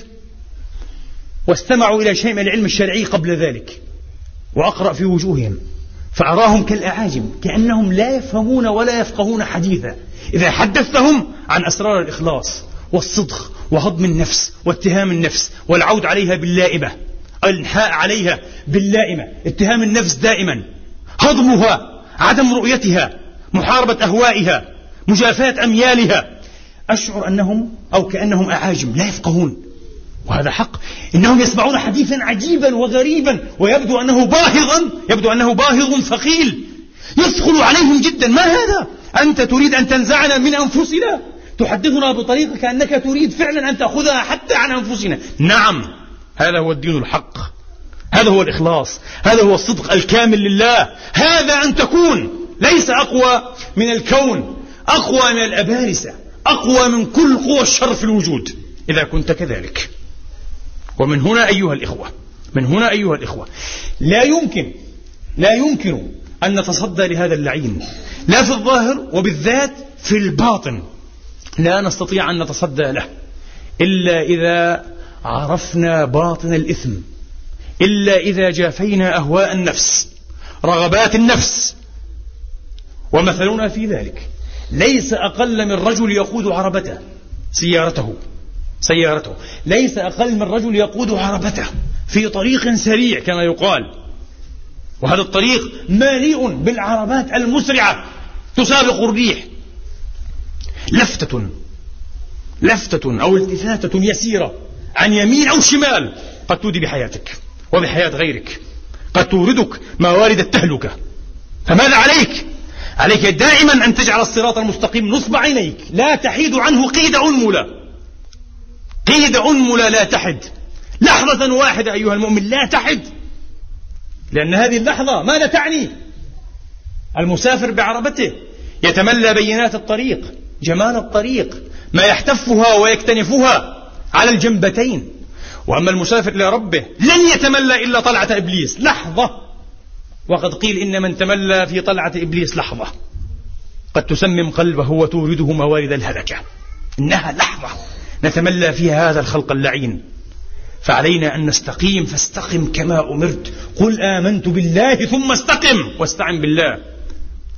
واستمعوا إلى شيء من العلم الشرعي قبل ذلك وأقرأ في وجوههم فأراهم كالأعاجم كأنهم لا يفهمون ولا يفقهون حديثا. إذا حدثتهم عن أسرار الإخلاص والصدق وهضم النفس واتهام النفس والعود عليها باللائمة الانحاء عليها باللائمة اتهام النفس دائما هضمها عدم رؤيتها محاربة أهوائها مجافاة أميالها. أشعر أنهم أو كأنهم أعاجم لا يفقهون. وهذا حق. إنهم يسمعون حديثا عجيبا وغريبا ويبدو أنه باهظا يبدو أنه باهظ ثقيل. يثقل عليهم جدا. ما هذا؟ أنت تريد أن تنزعنا من أنفسنا؟ تحدثنا بطريقة كأنك تريد فعلا أن تأخذها حتى عن أنفسنا. نعم هذا هو الدين الحق. هذا هو الإخلاص. هذا هو الصدق الكامل لله. هذا أن تكون ليس أقوى من الكون أقوى من الأبارسة أقوى من كل قوى الشر في الوجود إذا كنت كذلك. ومن هنا أيها الإخوة من هنا أيها الإخوة لا يمكن لا يمكن أن نتصدى لهذا اللعين لا في الظاهر وبالذات في الباطن. لا نستطيع أن نتصدى له. إلا إذا عرفنا باطن الإثم. إلا إذا جافينا أهواء النفس رغبات النفس. ومثلنا في ذلك. ليس أقل من رجل يقود عربته. سيارته. سيارته. ليس أقل من رجل يقود عربته. في طريق سريع كما يقال. وهذا الطريق مليء بالعربات المسرعة. تسابق الريح. لفتة لفتة أو التفاتة يسيرة عن يمين أو شمال قد تودي بحياتك وبحياة غيرك. قد توردك موارد التهلكة. فماذا عليك؟ عليك دائما أن تجعل الصراط المستقيم نصب عينيك. لا تحيد عنه قيد أنملة. قيد أنملة لا تحد. لحظة واحدة أيها المؤمن لا تحد. لأن هذه اللحظة ماذا تعني؟ المسافر بعربته يتملى بينات الطريق. جمال الطريق ما يحتفها ويكتنفها على الجنبتين. وأما المسافر إلى ربه لن يتملى إلا طلعة إبليس. لحظة. وقد قيل إن من تملى في طلعة إبليس لحظة. قد تسمم قلبه وتورده موارد الهلكة. إنها لحظة. نتملى فيها هذا الخلق اللعين. فعلينا أن نستقيم فاستقم كما أمرت. قل آمنت بالله ثم استقم. واستعن بالله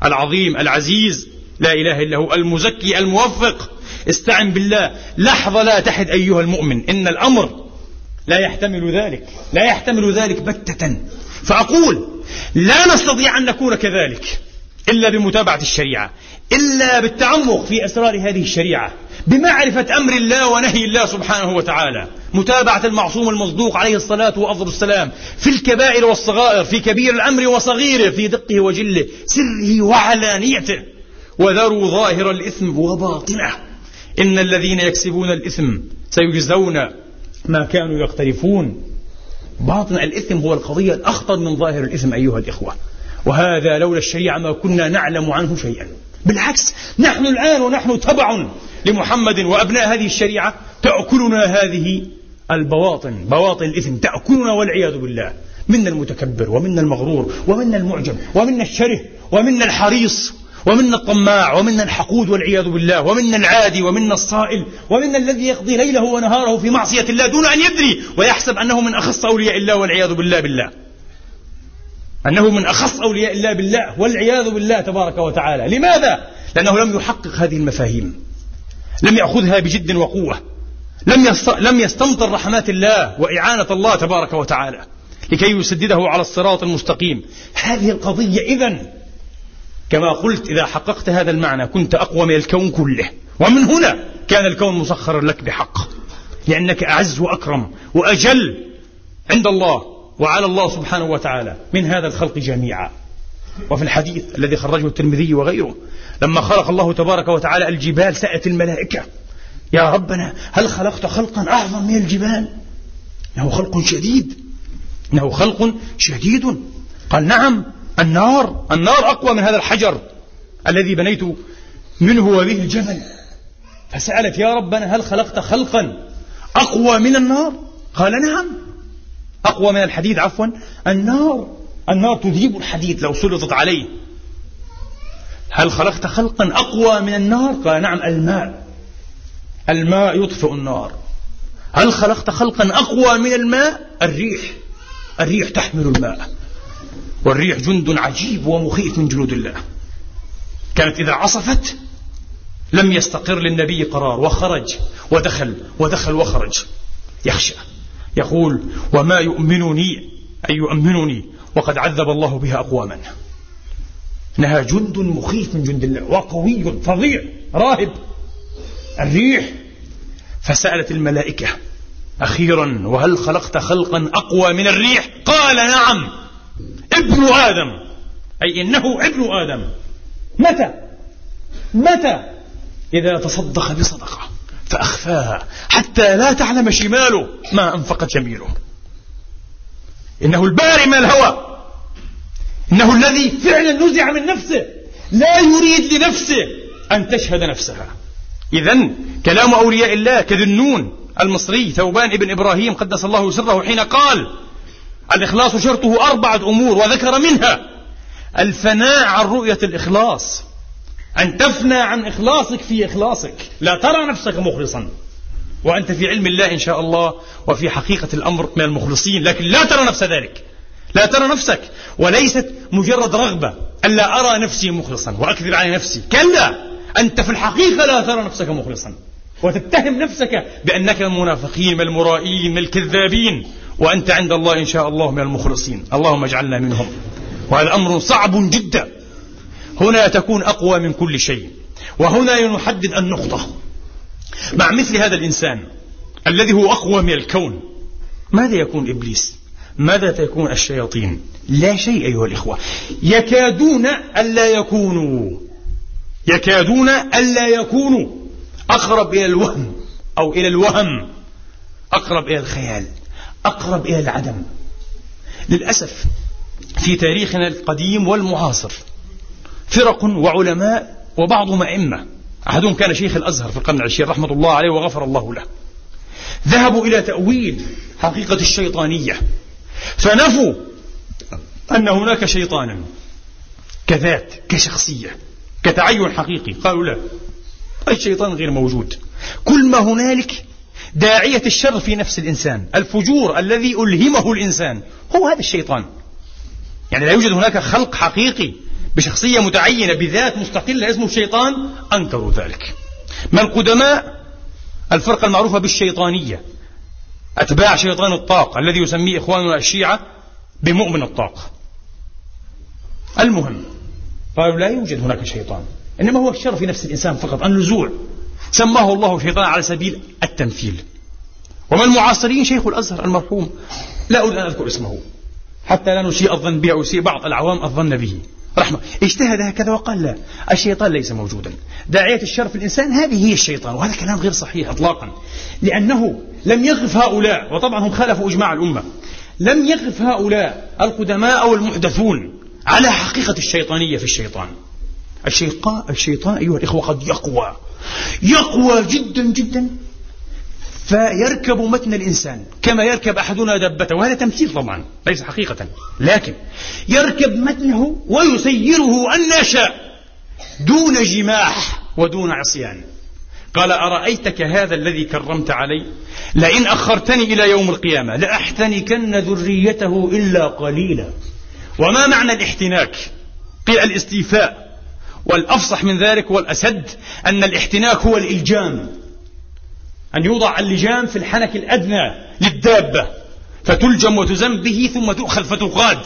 العظيم العزيز لا إله إلا هو. المزكي الموفق. استعن بالله. لحظة لا تحد أيها المؤمن إن الأمر لا يحتمل ذلك. لا يحتمل ذلك بتة. فأقول لا نستطيع أن نكون كذلك إلا بمتابعة الشريعة إلا بالتعمق في أسرار هذه الشريعة بمعرفة أمر الله ونهي الله سبحانه وتعالى متابعة المعصوم المصدوق عليه الصلاة وأفضل السلام في الكبائر والصغائر في كبير الأمر وصغيره في دقه وجله سره وعلانيته. وذروا ظاهر الإثم وباطنه. إن الذين يكسبون الإثم سيجزون ما كانوا يقترفون. باطن الإثم هو القضية الأخطر من ظاهر الإثم أيها الإخوة. وهذا لولا الشريعة ما كنا نعلم عنه شيئا. بالعكس نحن الآن ونحن تبع لمحمد وأبناء هذه الشريعة تأكلنا هذه البواطن بواطن الإثم تأكلنا والعياذ بالله. منا المتكبر ومنا المغرور ومنا المعجب ومنا الشره ومنا الحريص. ومنا الطماع ومنا الحقود والعياذ بالله ومنا العادي ومنا الصائل ومنا الذي يقضي ليله ونهاره في معصية الله دون أن يدري ويحسب أنه من أخص أولياء الله والعياذ بالله بالله. أنه من أخص أولياء الله بالله والعياذ بالله تبارك وتعالى. لماذا؟ لأنه لم يحقق هذه المفاهيم. لم يأخذها بجد وقوة. لم لم يستمطر رحمات الله وإعانة الله تبارك وتعالى. لكي يسدده على الصراط المستقيم. هذه القضية إذا كما قلت إذا حققت هذا المعنى كنت أقوى من الكون كله. ومن هنا كان الكون مسخرا لك بحق. لأنك أعز وأكرم وأجل عند الله وعلى الله سبحانه وتعالى. من هذا الخلق جميعا. وفي الحديث الذي خرجه الترمذي وغيره لما خلق الله تبارك وتعالى الجبال سأت الملائكة. يا ربنا هل خلقت خلقا أعظم من الجبال؟ إنه خلق شديد. إنه خلق شديد. قال نعم. النار. النار أقوى من هذا الحجر الذي بنيت منه وبه الجبل. فسألت يا ربنا هل خلقت خلقا أقوى من النار؟ قال نعم. أقوى من الحديد عفوا. النار النار تذيب الحديد لو سلطت عليه. هل خلقت خلقا أقوى من النار؟ قال نعم الماء. الماء يطفئ النار. هل خلقت خلقا أقوى من الماء؟ الريح. الريح تحمل الماء. والريح جند عجيب ومخيف من جنود الله. كانت إذا عصفت لم يستقر للنبي قرار وخرج ودخل ودخل وخرج. يخشى. يقول وما يؤمنني أي يؤمنني وقد عذب الله بها أقواما. إنها جند مخيف من جند الله وقوي فظيع راهب. الريح فسألت الملائكة أخيرا وهل خلقت خلقا أقوى من الريح؟ قال نعم. ابن آدم. أي إنه ابن آدم. متى؟ متى؟ إذا تصدق بصدقة فأخفاها حتى لا تعلم شماله ما أنفقت يمينه. إنه البارئ من الهوى. إنه الذي فعلا نزع من نفسه. لا يريد لنفسه أن تشهد نفسها. إذا كلام أولياء الله كذنون. المصري ثوبان ابن إبراهيم قدس الله سره حين قال الإخلاص شرطه أربعة أمور وذكر منها الفناء عن رؤية الإخلاص أن تفنى عن إخلاصك في إخلاصك. لا ترى نفسك مخلصا. وأنت في علم الله إن شاء الله وفي حقيقة الأمر من المخلصين. لكن لا ترى نفس ذلك. لا ترى نفسك. وليست مجرد رغبة. ألا أرى نفسي مخلصا وأكذب على نفسي. كلا. أنت في الحقيقة لا ترى نفسك مخلصا. وتتهم نفسك بأنك من المنافقين من المرائين الكذابين. وأنت عند الله إن شاء الله من المخلصين. اللهم اجعلنا منهم. وهذا أمر صعب جدا. هنا تكون أقوى من كل شيء. وهنا نحدد النقطة. مع مثل هذا الإنسان الذي هو أقوى من الكون ماذا يكون إبليس؟ ماذا تكون الشياطين؟ لا شيء أيها الإخوة. يكادون ألا يكونوا. يكادون ألا يكونوا. أقرب إلى الوهم أو إلى الوهم. أقرب إلى الخيال. أقرب إلى العدم. للأسف في تاريخنا القديم والمعاصر فرق وعلماء وبعضهم أئمة. أحدهم كان شيخ الأزهر في القرن العشرين رحمة الله عليه وغفر الله له. ذهبوا إلى تأويل حقيقة الشيطانية. فنفوا أن هناك شيطانا كذات كشخصية كتعين حقيقي. قالوا لا الشيطان غير موجود؟ كل ما هنالك داعية الشر في نفس الإنسان الفجور الذي ألهمه الإنسان هو هذا الشيطان. يعني لا يوجد هناك خلق حقيقي بشخصية متعينة بذات مستقلة اسمه الشيطان أنكروا ذلك. ما القدماء الفرقة المعروفة بالشيطانية أتباع شيطان الطاق الذي يسميه إخواننا الشيعة بمؤمن الطاق. المهم قالوا لا يوجد هناك شيطان إنما هو الشر في نفس الإنسان فقط النزوع. سماه الله شيطان على سبيل التمثيل. ومن المعاصرين؟ شيخ الأزهر المرحوم. لا أريد أن أذكر اسمه. حتى لا نسيء الظن به أو يسيء بعض العوام الظن به. رحمة. اجتهد هكذا وقال لا الشيطان ليس موجودا. داعية الشر في الإنسان هذه هي الشيطان وهذا كلام غير صحيح إطلاقا. لأنه لم يقف هؤلاء وطبعا هم خالفوا إجماع الأمة. لم يقف هؤلاء القدماء أو المحدثون على حقيقة الشيطانية في الشيطان. الشيطان الشيطان أيها الإخوة قد يقوى. يقوى جدا جدا. فيركب متن الإنسان كما يركب أحدنا دبته. وهذا تمثيل طبعا ليس حقيقة. لكن يركب متنه ويسيره أن شاء دون جماح ودون عصيان. قال أرأيتك هذا الذي كرمت علي؟ لئن أخرتني إلى يوم القيامة لأحتنكن ذريته إلا قليلا. وما معنى الاحتناك؟ قيل الاستيفاء. والأفصح من ذلك والأسد أن الاحتناك هو الإلجام. أن يوضع اللجام في الحنك الأدنى للدابة فتلجم وتزم به ثم تؤخذ فتقاد.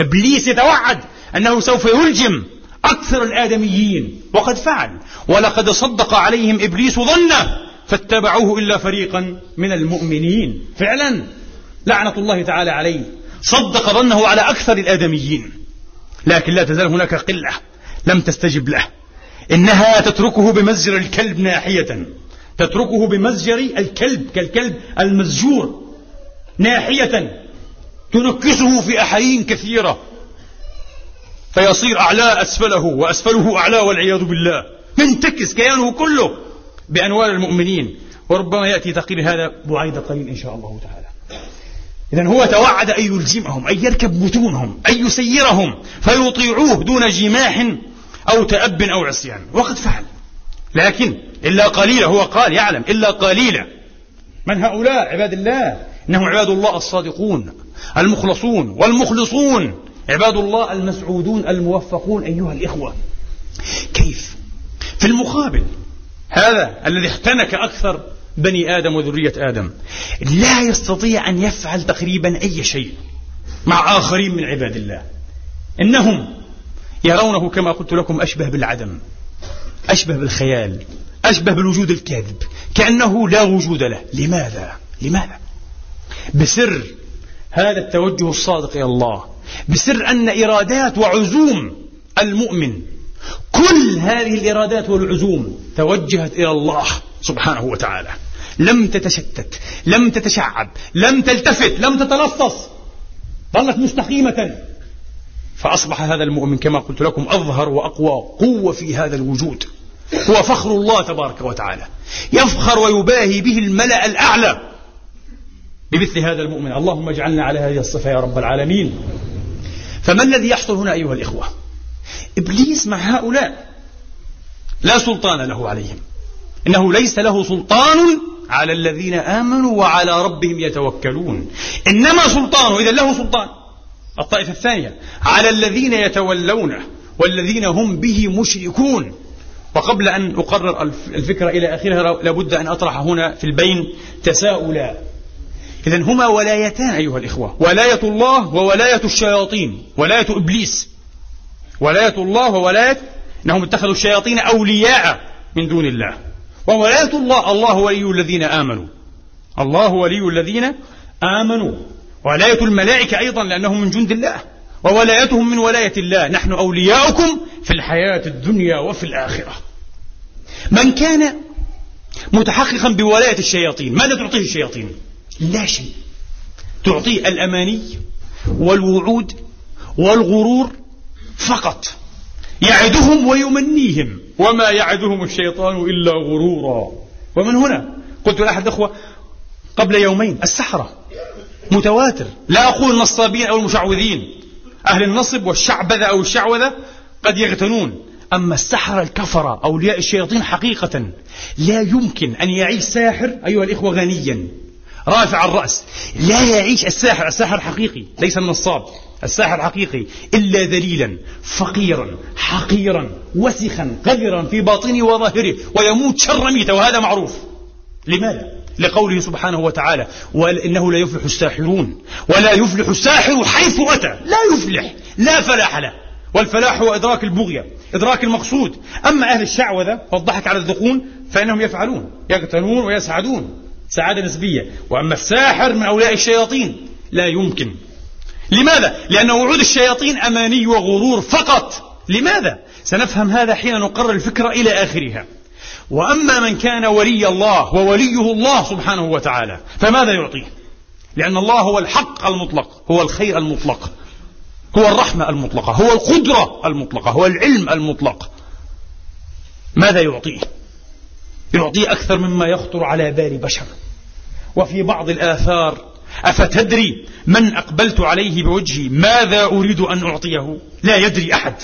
إبليس يتوعد أنه سوف يلجم أكثر الآدميين وقد فعل. ولقد صدق عليهم إبليس ظنه فاتبعوه إلا فريقا من المؤمنين. فعلا لعنة الله تعالى عليه. صدق ظنه على أكثر الآدميين. لكن لا تزال هناك قلة. لم تستجب له. إنها تتركه بمزجر الكلب ناحية. تتركه بمزجر الكلب كالكلب المزجور ناحية. تنكسه في أحايين كثيرة. فيصير أعلى أسفله وأسفله أعلى والعياذ بالله. ينتكس كيانه كله بأنوار المؤمنين. وربما يأتي تقرير هذا بعيد قليل إن شاء الله تعالى. إذا هو توعد أن يلزمهم أن يركب بطونهم أن يسيرهم فيطيعوه دون جماح أو تأب أو عصيان. وقد فعل. لكن إلا قليلا هو قال يعلم إلا قليلا. من هؤلاء؟ عباد الله. إنهم عباد الله الصادقون المخلصون والمخلصون. عباد الله المسعودون الموفقون. أيها الإخوة كيف؟ في المقابل هذا الذي احتنك أكثر بني آدم وذرية آدم لا يستطيع أن يفعل تقريبا أي شيء مع آخرين من عباد الله. إنهم يرونه كما قلت لكم أشبه بالعدم أشبه بالخيال أشبه بالوجود الكاذب كأنه لا وجود له لماذا؟ لماذا؟ بسر هذا التوجه الصادق إلى الله بسر أن إرادات وعزوم المؤمن كل هذه الإرادات والعزوم توجهت إلى الله سبحانه وتعالى لم تتشتت لم تتشعب لم تلتفت لم تتلصص ظلت مستقيمة فأصبح هذا المؤمن كما قلت لكم أظهر وأقوى قوة في هذا الوجود. هو فخر الله تبارك وتعالى. يفخر ويباهي به الملأ الأعلى. بمثل هذا المؤمن. اللهم اجعلنا على هذه الصفة يا رب العالمين. فما الذي يحصل هنا أيها الإخوة؟ إبليس مع هؤلاء. لا سلطان له عليهم. إنه ليس له سلطان على الذين آمنوا وعلى ربهم يتوكلون. إنما سلطانه. إذا له سلطان. الطائفة الثانية. على الذين يتولونه والذين هم به مشركون. وقبل أن أقرر الفكرة إلى آخرها لابد أن أطرح هنا في البين تساؤلا. إذا هما ولايتان أيها الإخوة. ولاية الله وولاية الشياطين. ولاية إبليس. ولاية الله وولاية أنهم اتخذوا الشياطين أولياء من دون الله. وولاية الله الله ولي الذين آمنوا. الله ولي الذين آمنوا. ولاية الملائكة أيضا لأنهم من جند الله وولايتهم من ولاية الله. نحن أولياؤكم في الحياة الدنيا وفي الآخرة. من كان متحققا بولاية الشياطين ماذا تعطيه الشياطين؟ لا شيء. تعطيه الأماني والوعود والغرور فقط. يعدهم ويمنيهم. وما يعدهم الشيطان إلا غرورا. ومن هنا؟ قلت لأحد الأخوة قبل يومين السحرة. متواتر. لا أقول النصابين أو المشعوذين أهل النصب والشعبذة أو الشعوذة قد يغتنون. أما السحرة الكفرة أولياء الشياطين حقيقة لا يمكن أن يعيش ساحر أيها الإخوة غنيا. رافع الرأس. لا يعيش الساحر الساحر حقيقي ليس النصاب الساحر حقيقي إلا ذليلا فقيرا حقيرا وسخا قذرا في باطنه وظاهره ويموت شر ميتة وهذا معروف. لماذا؟ لقوله سبحانه وتعالى وإنه لا يفلح الساحرون ولا يفلح الساحر حيث أتى. لا يفلح لا فلاح له. والفلاح هو إدراك البغية إدراك المقصود. أما أهل الشعوذة والضحك على الذقون فإنهم يفعلون يقتلون ويسعدون. سعادة نسبية. وأما الساحر من أولياء الشياطين لا يمكن. لماذا؟ لأن وعود الشياطين أماني وغرور فقط. لماذا؟ سنفهم هذا حين نقرر الفكرة إلى آخرها. وأما من كان ولي الله ووليه الله سبحانه وتعالى فماذا يعطيه؟ لأن الله هو الحق المطلق هو الخير المطلق هو الرحمة المطلقة هو القدرة المطلقة هو العلم المطلق. ماذا يعطيه؟ يعطيه أكثر مما يخطر على بال بشر. وفي بعض الآثار أفتدري من أقبلت عليه بوجهي؟ ماذا أريد أن أعطيه؟ لا يدري أحد.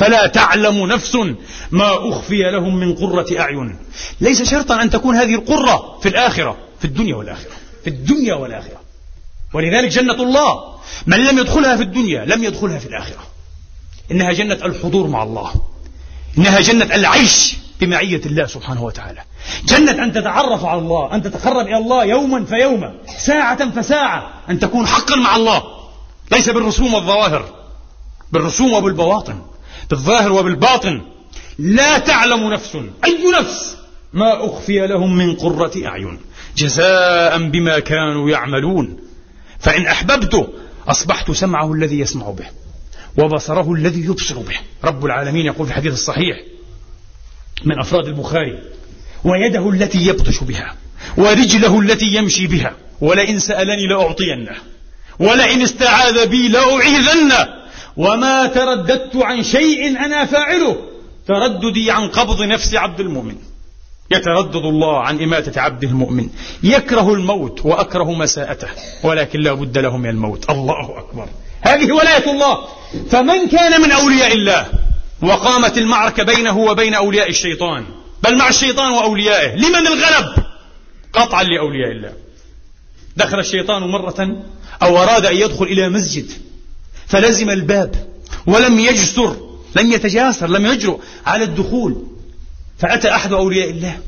فلا تعلم نفس ما أخفي لهم من قرة أعين. ليس شرطا أن تكون هذه القرة في الآخرة في الدنيا والآخرة في الدنيا والآخرة. ولذلك جنة الله من لم يدخلها في الدنيا لم يدخلها في الآخرة. إنها جنة الحضور مع الله. إنها جنة العيش بمعية الله سبحانه وتعالى. جنة أن تتعرف على الله أن تتقرب إلى الله يوما فيوما ساعة فساعة أن تكون حقا مع الله. ليس بالرسوم والظواهر بالرسوم وبالبواطن. بالظاهر وبالباطن لا تعلم نفس أي نفس؟ ما أخفي لهم من قرة أعين جزاء بما كانوا يعملون. فإن أحببته أصبحت سمعه الذي يسمع به وبصره الذي يبصر به. رب العالمين يقول في الحديث الصحيح من أفراد البخاري ويده التي يبطش بها ورجله التي يمشي بها ولئن سألني لأعطينه ولئن استعاذ بي لأعيذنه. وما ترددت عن شيء أنا فاعله. ترددي عن قبض نفس عبد المؤمن. يتردد الله عن إماتة عبده المؤمن. يكره الموت وأكره مساءته ولكن لا بد له من الموت. الله أكبر. هذه ولاية الله. فمن كان من أولياء الله؟ وقامت المعركة بينه وبين أولياء الشيطان. بل مع الشيطان وأوليائه. لمن الغلب؟ قطعا لأولياء الله. دخل الشيطان مرة أو أراد أن يدخل إلى مسجد. فلزم الباب ولم يجسر لم يتجاسر لم يجرؤ على الدخول. فأتى أحد أولياء الله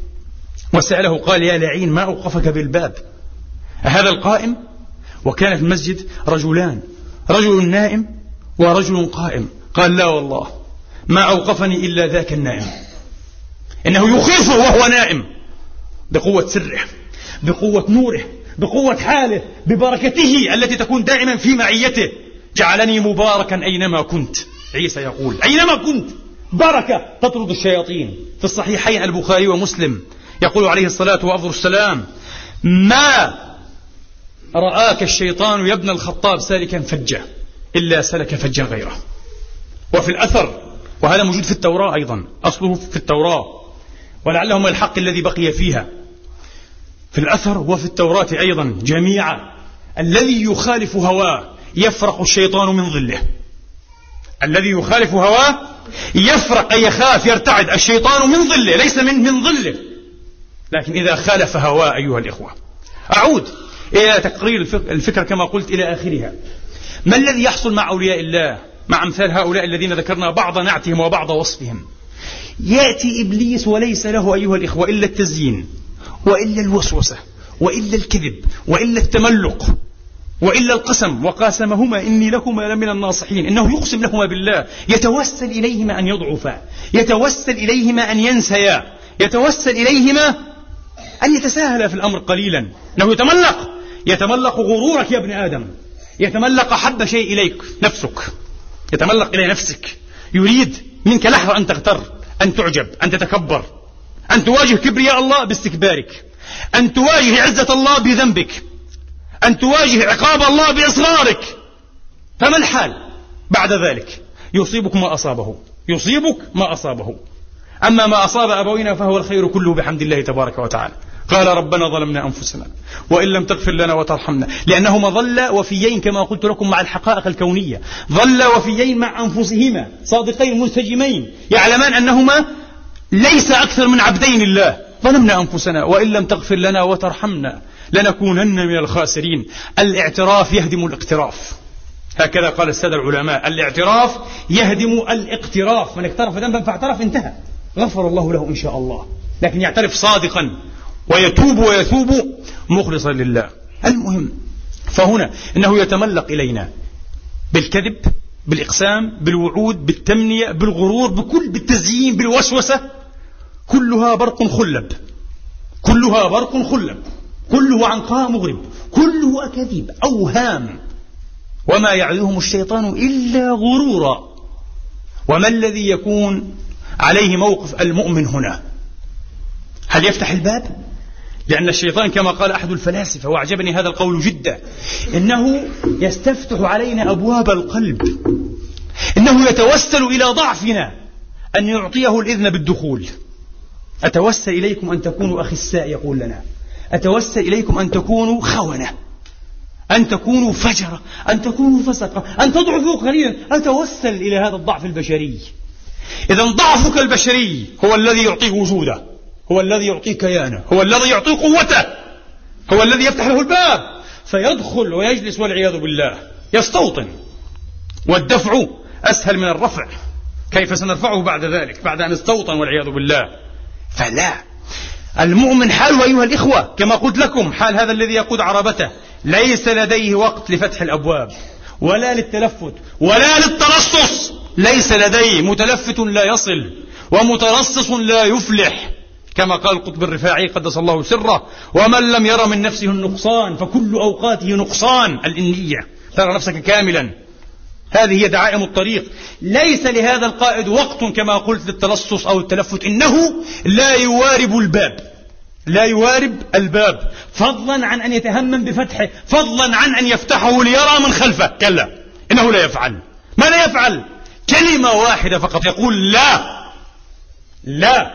وسأله قال يا لعين ما أوقفك بالباب؟ هذا القائم؟ وكان في المسجد رجلان رجل نائم ورجل قائم. قال لا والله ما أوقفني إلا ذاك النائم. إنه يخيفه وهو نائم بقوة سره بقوة نوره بقوة حاله ببركته التي تكون دائما في معيته. جعلني مباركا أينما كنت. عيسى يقول أينما كنت. بركة تطرد الشياطين في الصحيحين البخاري ومسلم. يقول عليه الصلاة وأفضل السلام ما رآك الشيطان يا ابن الخطاب سالكا فجا إلا سلك فجا غيره. وفي الأثر وهذا موجود في التوراة أيضا أصله في التوراة ولعله من الحق الذي بقي فيها. في الأثر وفي التوراة أيضا جميعا الذي يخالف هواه يفرق الشيطان من ظله. الذي يخالف هواه يفرق يخاف يرتعد الشيطان من ظله ليس من من ظله. لكن إذا خالف هواه أيها الإخوة أعود إلى تقرير الفكرة كما قلت إلى آخرها. ما الذي يحصل مع أولياء الله مع أمثال هؤلاء الذين ذكرنا بعض نعتهم وبعض وصفهم؟ يأتي إبليس وليس له أيها الإخوة إلا التزيين وإلا الوسوسة وإلا الكذب وإلا التملق. وإلا القسم وقاسمهما إني لكما لمن الناصحين. إنه يقسم لهما بالله. يتوسل إليهما أن يضعفا. يتوسل إليهما أن ينسيا. يتوسل إليهما أن يتساهل في الأمر قليلا. إنه يتملق. يتملق غرورك يا ابن آدم. يتملق أحب شيء إليك نفسك. يتملق إلى نفسك. يريد منك لحظة أن تغتر أن تعجب أن تتكبر أن تواجه كبرياء الله باستكبارك أن تواجه عزة الله بذنبك. أن تواجه عقاب الله بإصرارك. فما الحال بعد ذلك؟ يصيبك ما أصابه. يصيبك ما أصابه. أما ما أصاب أبوينا فهو الخير كله بحمد الله تبارك وتعالى. قال ربنا ظلمنا أنفسنا وإن لم تغفر لنا وترحمنا. لأنهما ظل وفيين كما قلت لكم مع الحقائق الكونية. ظل وفيين مع أنفسهما. صادقين منسجمين يعلمان أنهما ليس أكثر من عبدين الله ظلمنا أنفسنا وإن لم تغفر لنا وترحمنا. لنكونن من الخاسرين. الاعتراف يهدم الاقتراف. هكذا قال السادة العلماء. الاعتراف يهدم الاقتراف. من اقترف ذنبا فاعترف انتهى. غفر الله له إن شاء الله. لكن يعترف صادقا ويتوب ويثوب مخلصا لله. المهم فهنا إنه يتملق إلينا بالكذب بالإقسام بالوعود بالتمنية بالغرور بكل بالتزيين بالوسوسة. كلها برق خلب. كلها برق خلب. كله عنقاء مغرب كله أكاذيب اوهام وما يعدهم الشيطان إلا غرورا. وما الذي يكون عليه موقف المؤمن هنا؟ هل يفتح الباب؟ لأن الشيطان كما قال أحد الفلاسفة وأعجبني هذا القول جدا إنه يستفتح علينا أبواب القلب. إنه يتوسل إلى ضعفنا أن يعطيه الإذن بالدخول. أتوسل إليكم أن تكونوا أخساء يقول لنا. أتوسل إليكم أن تكونوا خونة أن تكونوا فجرة أن تكونوا فسقة أن تضعفوا قليلا. أتوسل إلى هذا الضعف البشري. إذا ضعفك البشري هو الذي يعطيك وجوده هو الذي يعطيه كيانه هو الذي يعطيه قوته هو الذي يفتح له الباب. فيدخل ويجلس والعياذ بالله. يستوطن. والدفع أسهل من الرفع. كيف سنرفعه بعد ذلك؟ بعد أن استوطن والعياذ بالله. فلا. المؤمن حاله أيها الإخوة كما قلت لكم حال هذا الذي يقود عربته ليس لديه وقت لفتح الأبواب ولا للتلفت ولا للترصص. ليس لديه متلفت لا يصل ومترصص لا يفلح. كما قال القطب الرفاعي قدس الله سره ومن لم ير من نفسه النقصان فكل أوقاته نقصان الإنية. ترى نفسك كاملا. هذه هي دعائم الطريق. ليس لهذا القائد وقت كما قلت للتلصص أو التلفت. إنه لا يوارب الباب. لا يوارب الباب. فضلا عن أن يتهمم بفتحه. فضلا عن أن يفتحه ليرى من خلفه. كلا. إنه لا يفعل. ما لا يفعل؟ كلمة واحدة فقط. يقول لا. لا.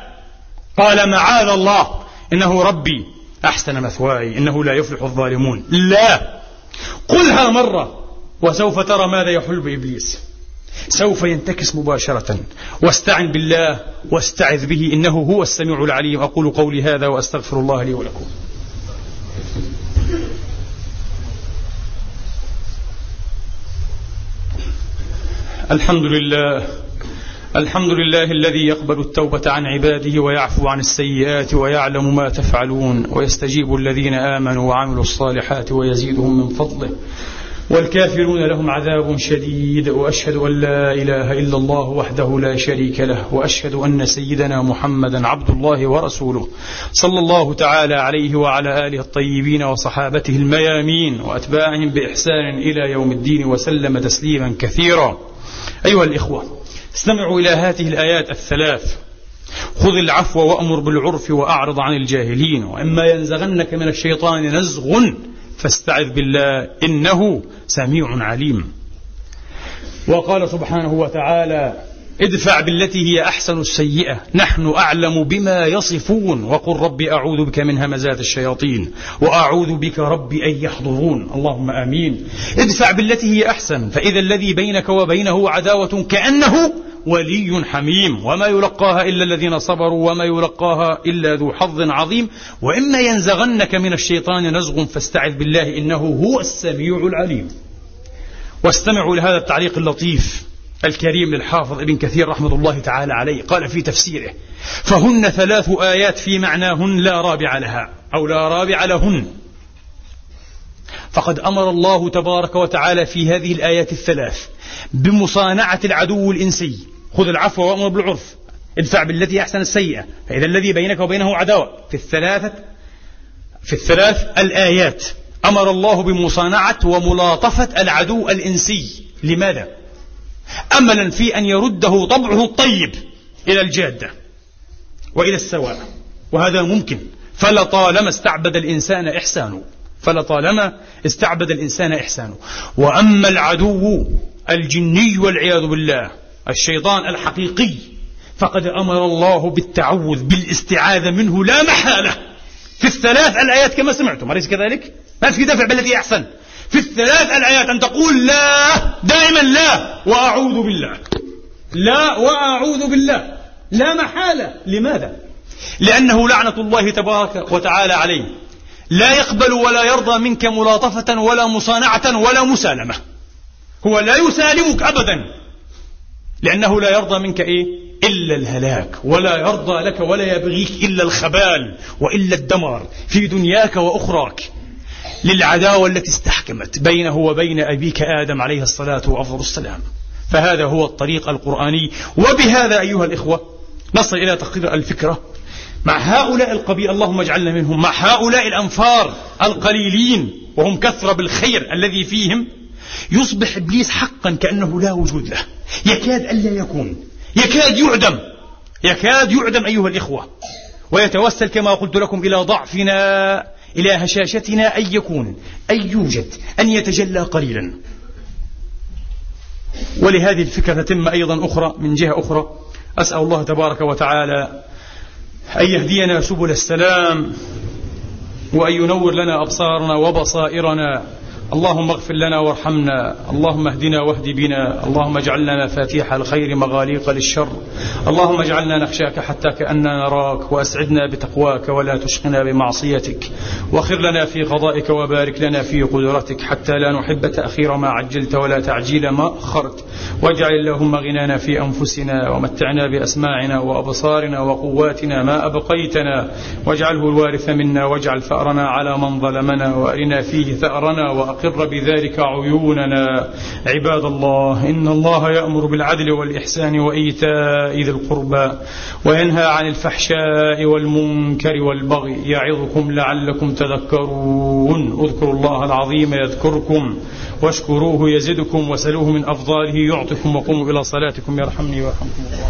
قال معاذ الله. إنه ربي. أحسن مثواي. إنه لا يفلح الظالمون. لا. قلها مرة. وسوف ترى ماذا يحل بإبليس. سوف ينتكس مباشرة. واستعن بالله واستعذ به إنه هو السميع العليم. أقول قولي هذا وأستغفر الله لي ولكم. الحمد لله الحمد لله الذي يقبل التوبة عن عباده ويعفو عن السيئات ويعلم ما تفعلون. ويستجيب الذين آمنوا وعملوا الصالحات ويزيدهم من فضله. والكافرون لهم عذاب شديد وأشهد أن لا إله إلا الله وحده لا شريك له وأشهد أن سيدنا محمدا عبد الله ورسوله. صلى الله تعالى عليه وعلى آله الطيبين وصحابته الميامين وأتباعهم بإحسان إلى يوم الدين وسلم تسليما كثيرا. أيها الإخوة استمعوا إلى هذه الآيات الثلاث. خذ العفو وأمر بالعرف وأعرض عن الجاهلين وإما ينزغنك من الشيطان نزغ فاستعذ بالله إنه سميع عليم. وقال سبحانه وتعالى ادفع بالتي هي أحسن السيئة نحن أعلم بما يصفون. وقل ربي أعوذ بك من همزات الشياطين وأعوذ بك ربي أن يحضرون. اللهم آمين. ادفع بالتي هي أحسن فإذا الذي بينك وبينه عداوة كأنه ولي حميم. وما يلقاها إلا الذين صبروا وما يلقاها إلا ذو حظ عظيم. وإما ينزغنك من الشيطان نزغ فاستعذ بالله إنه هو السميع العليم. واستمعوا لهذا التعليق اللطيف الكريم للحافظ ابن كثير رحمة الله تعالى عليه. قال في تفسيره فهن ثلاث آيات في معناهن لا رابع لها أو لا رابع لهن. فقد أمر الله تبارك وتعالى في هذه الآيات الثلاث بمصانعة العدو الإنسي. خذ العفو وأمر بالعرف. ادفع بالتي أحسن السيئة. فإذا الذي بينك وبينه عداوة. في الثلاثة في الثلاث الآيات. أمر الله بمصانعة وملاطفة العدو الإنسي. لماذا؟ أملا في أن يرده طبعه الطيب إلى الجادة وإلى السواء. وهذا ممكن. فلطالما استعبد الإنسان إحسانه. فلطالما استعبد الإنسان إحسانه. وأما العدو الجني والعياذ بالله الشيطان الحقيقي فقد أمر الله بالتعوذ بالاستعاذة منه لا محالة. في الثلاث الآيات كما سمعتم أليس كذلك؟ ما في دفع بالتي أحسن. في الثلاث الآيات أن تقول لا دائما لا وأعوذ بالله. لا وأعوذ بالله. لا محالة. لماذا؟ لأنه لعنة الله تبارك وتعالى عليه. لا يقبل ولا يرضى منك ملاطفة ولا مصانعة ولا مسالمة. هو لا يسالمك أبدا. لأنه لا يرضى منك إيه؟ إلا الهلاك ولا يرضى لك ولا يبغيك إلا الخبال وإلا الدمار في دنياك وأخراك. للعداوة التي استحكمت بينه وبين أبيك آدم عليه الصلاة وأفضل السلام. فهذا هو الطريق القرآني. وبهذا أيها الإخوة نصل إلى تقرير الفكرة. مع هؤلاء القبيل اللهم اجعلنا منهم مع هؤلاء الأنفار القليلين وهم كثرة بالخير الذي فيهم يصبح إبليس حقا كأنه لا وجود له. يكاد ألا يكون. يكاد يعدم. يكاد يعدم أيها الإخوة. ويتوسل كما قلت لكم إلى ضعفنا إلى هشاشتنا أن يكون أن يوجد أن يتجلى قليلا. ولهذه الفكرة تتم أيضا أخرى من جهة أخرى. أسأل الله تبارك وتعالى أن يهدينا سبل السلام وأن ينور لنا أبصارنا وبصائرنا. اللهم اغفر لنا وارحمنا اللهم اهدنا واهد بنا اللهم اجعلنا مفاتيح الخير مغاليق للشر اللهم اجعلنا نخشاك حتى كأننا نراك وأسعدنا بتقواك ولا تشقنا بمعصيتك واخر لنا في قضائك وبارك لنا في قدرتك حتى لا نحب تأخير ما عجلت ولا تعجيل ما أخرت واجعل اللهم غنانا في أنفسنا ومتعنا بأسماعنا وأبصارنا وقواتنا ما أبقيتنا واجعله الوارث منا واجعل ثأرنا على من ظلمنا وأرنا فيه ثأرنا وأقر بذلك عيوننا. عباد الله إن الله يأمر بالعدل والإحسان وإيتاء ذي القربى وينهى عن الفحشاء والمنكر والبغي يعظكم لعلكم تذكرون. اذكروا الله العظيم يذكركم واشكروه يزدكم وسلوه من أفضاله يعطكم وقوموا إلى صلاتكم. يرحمني ويرحمكم الله.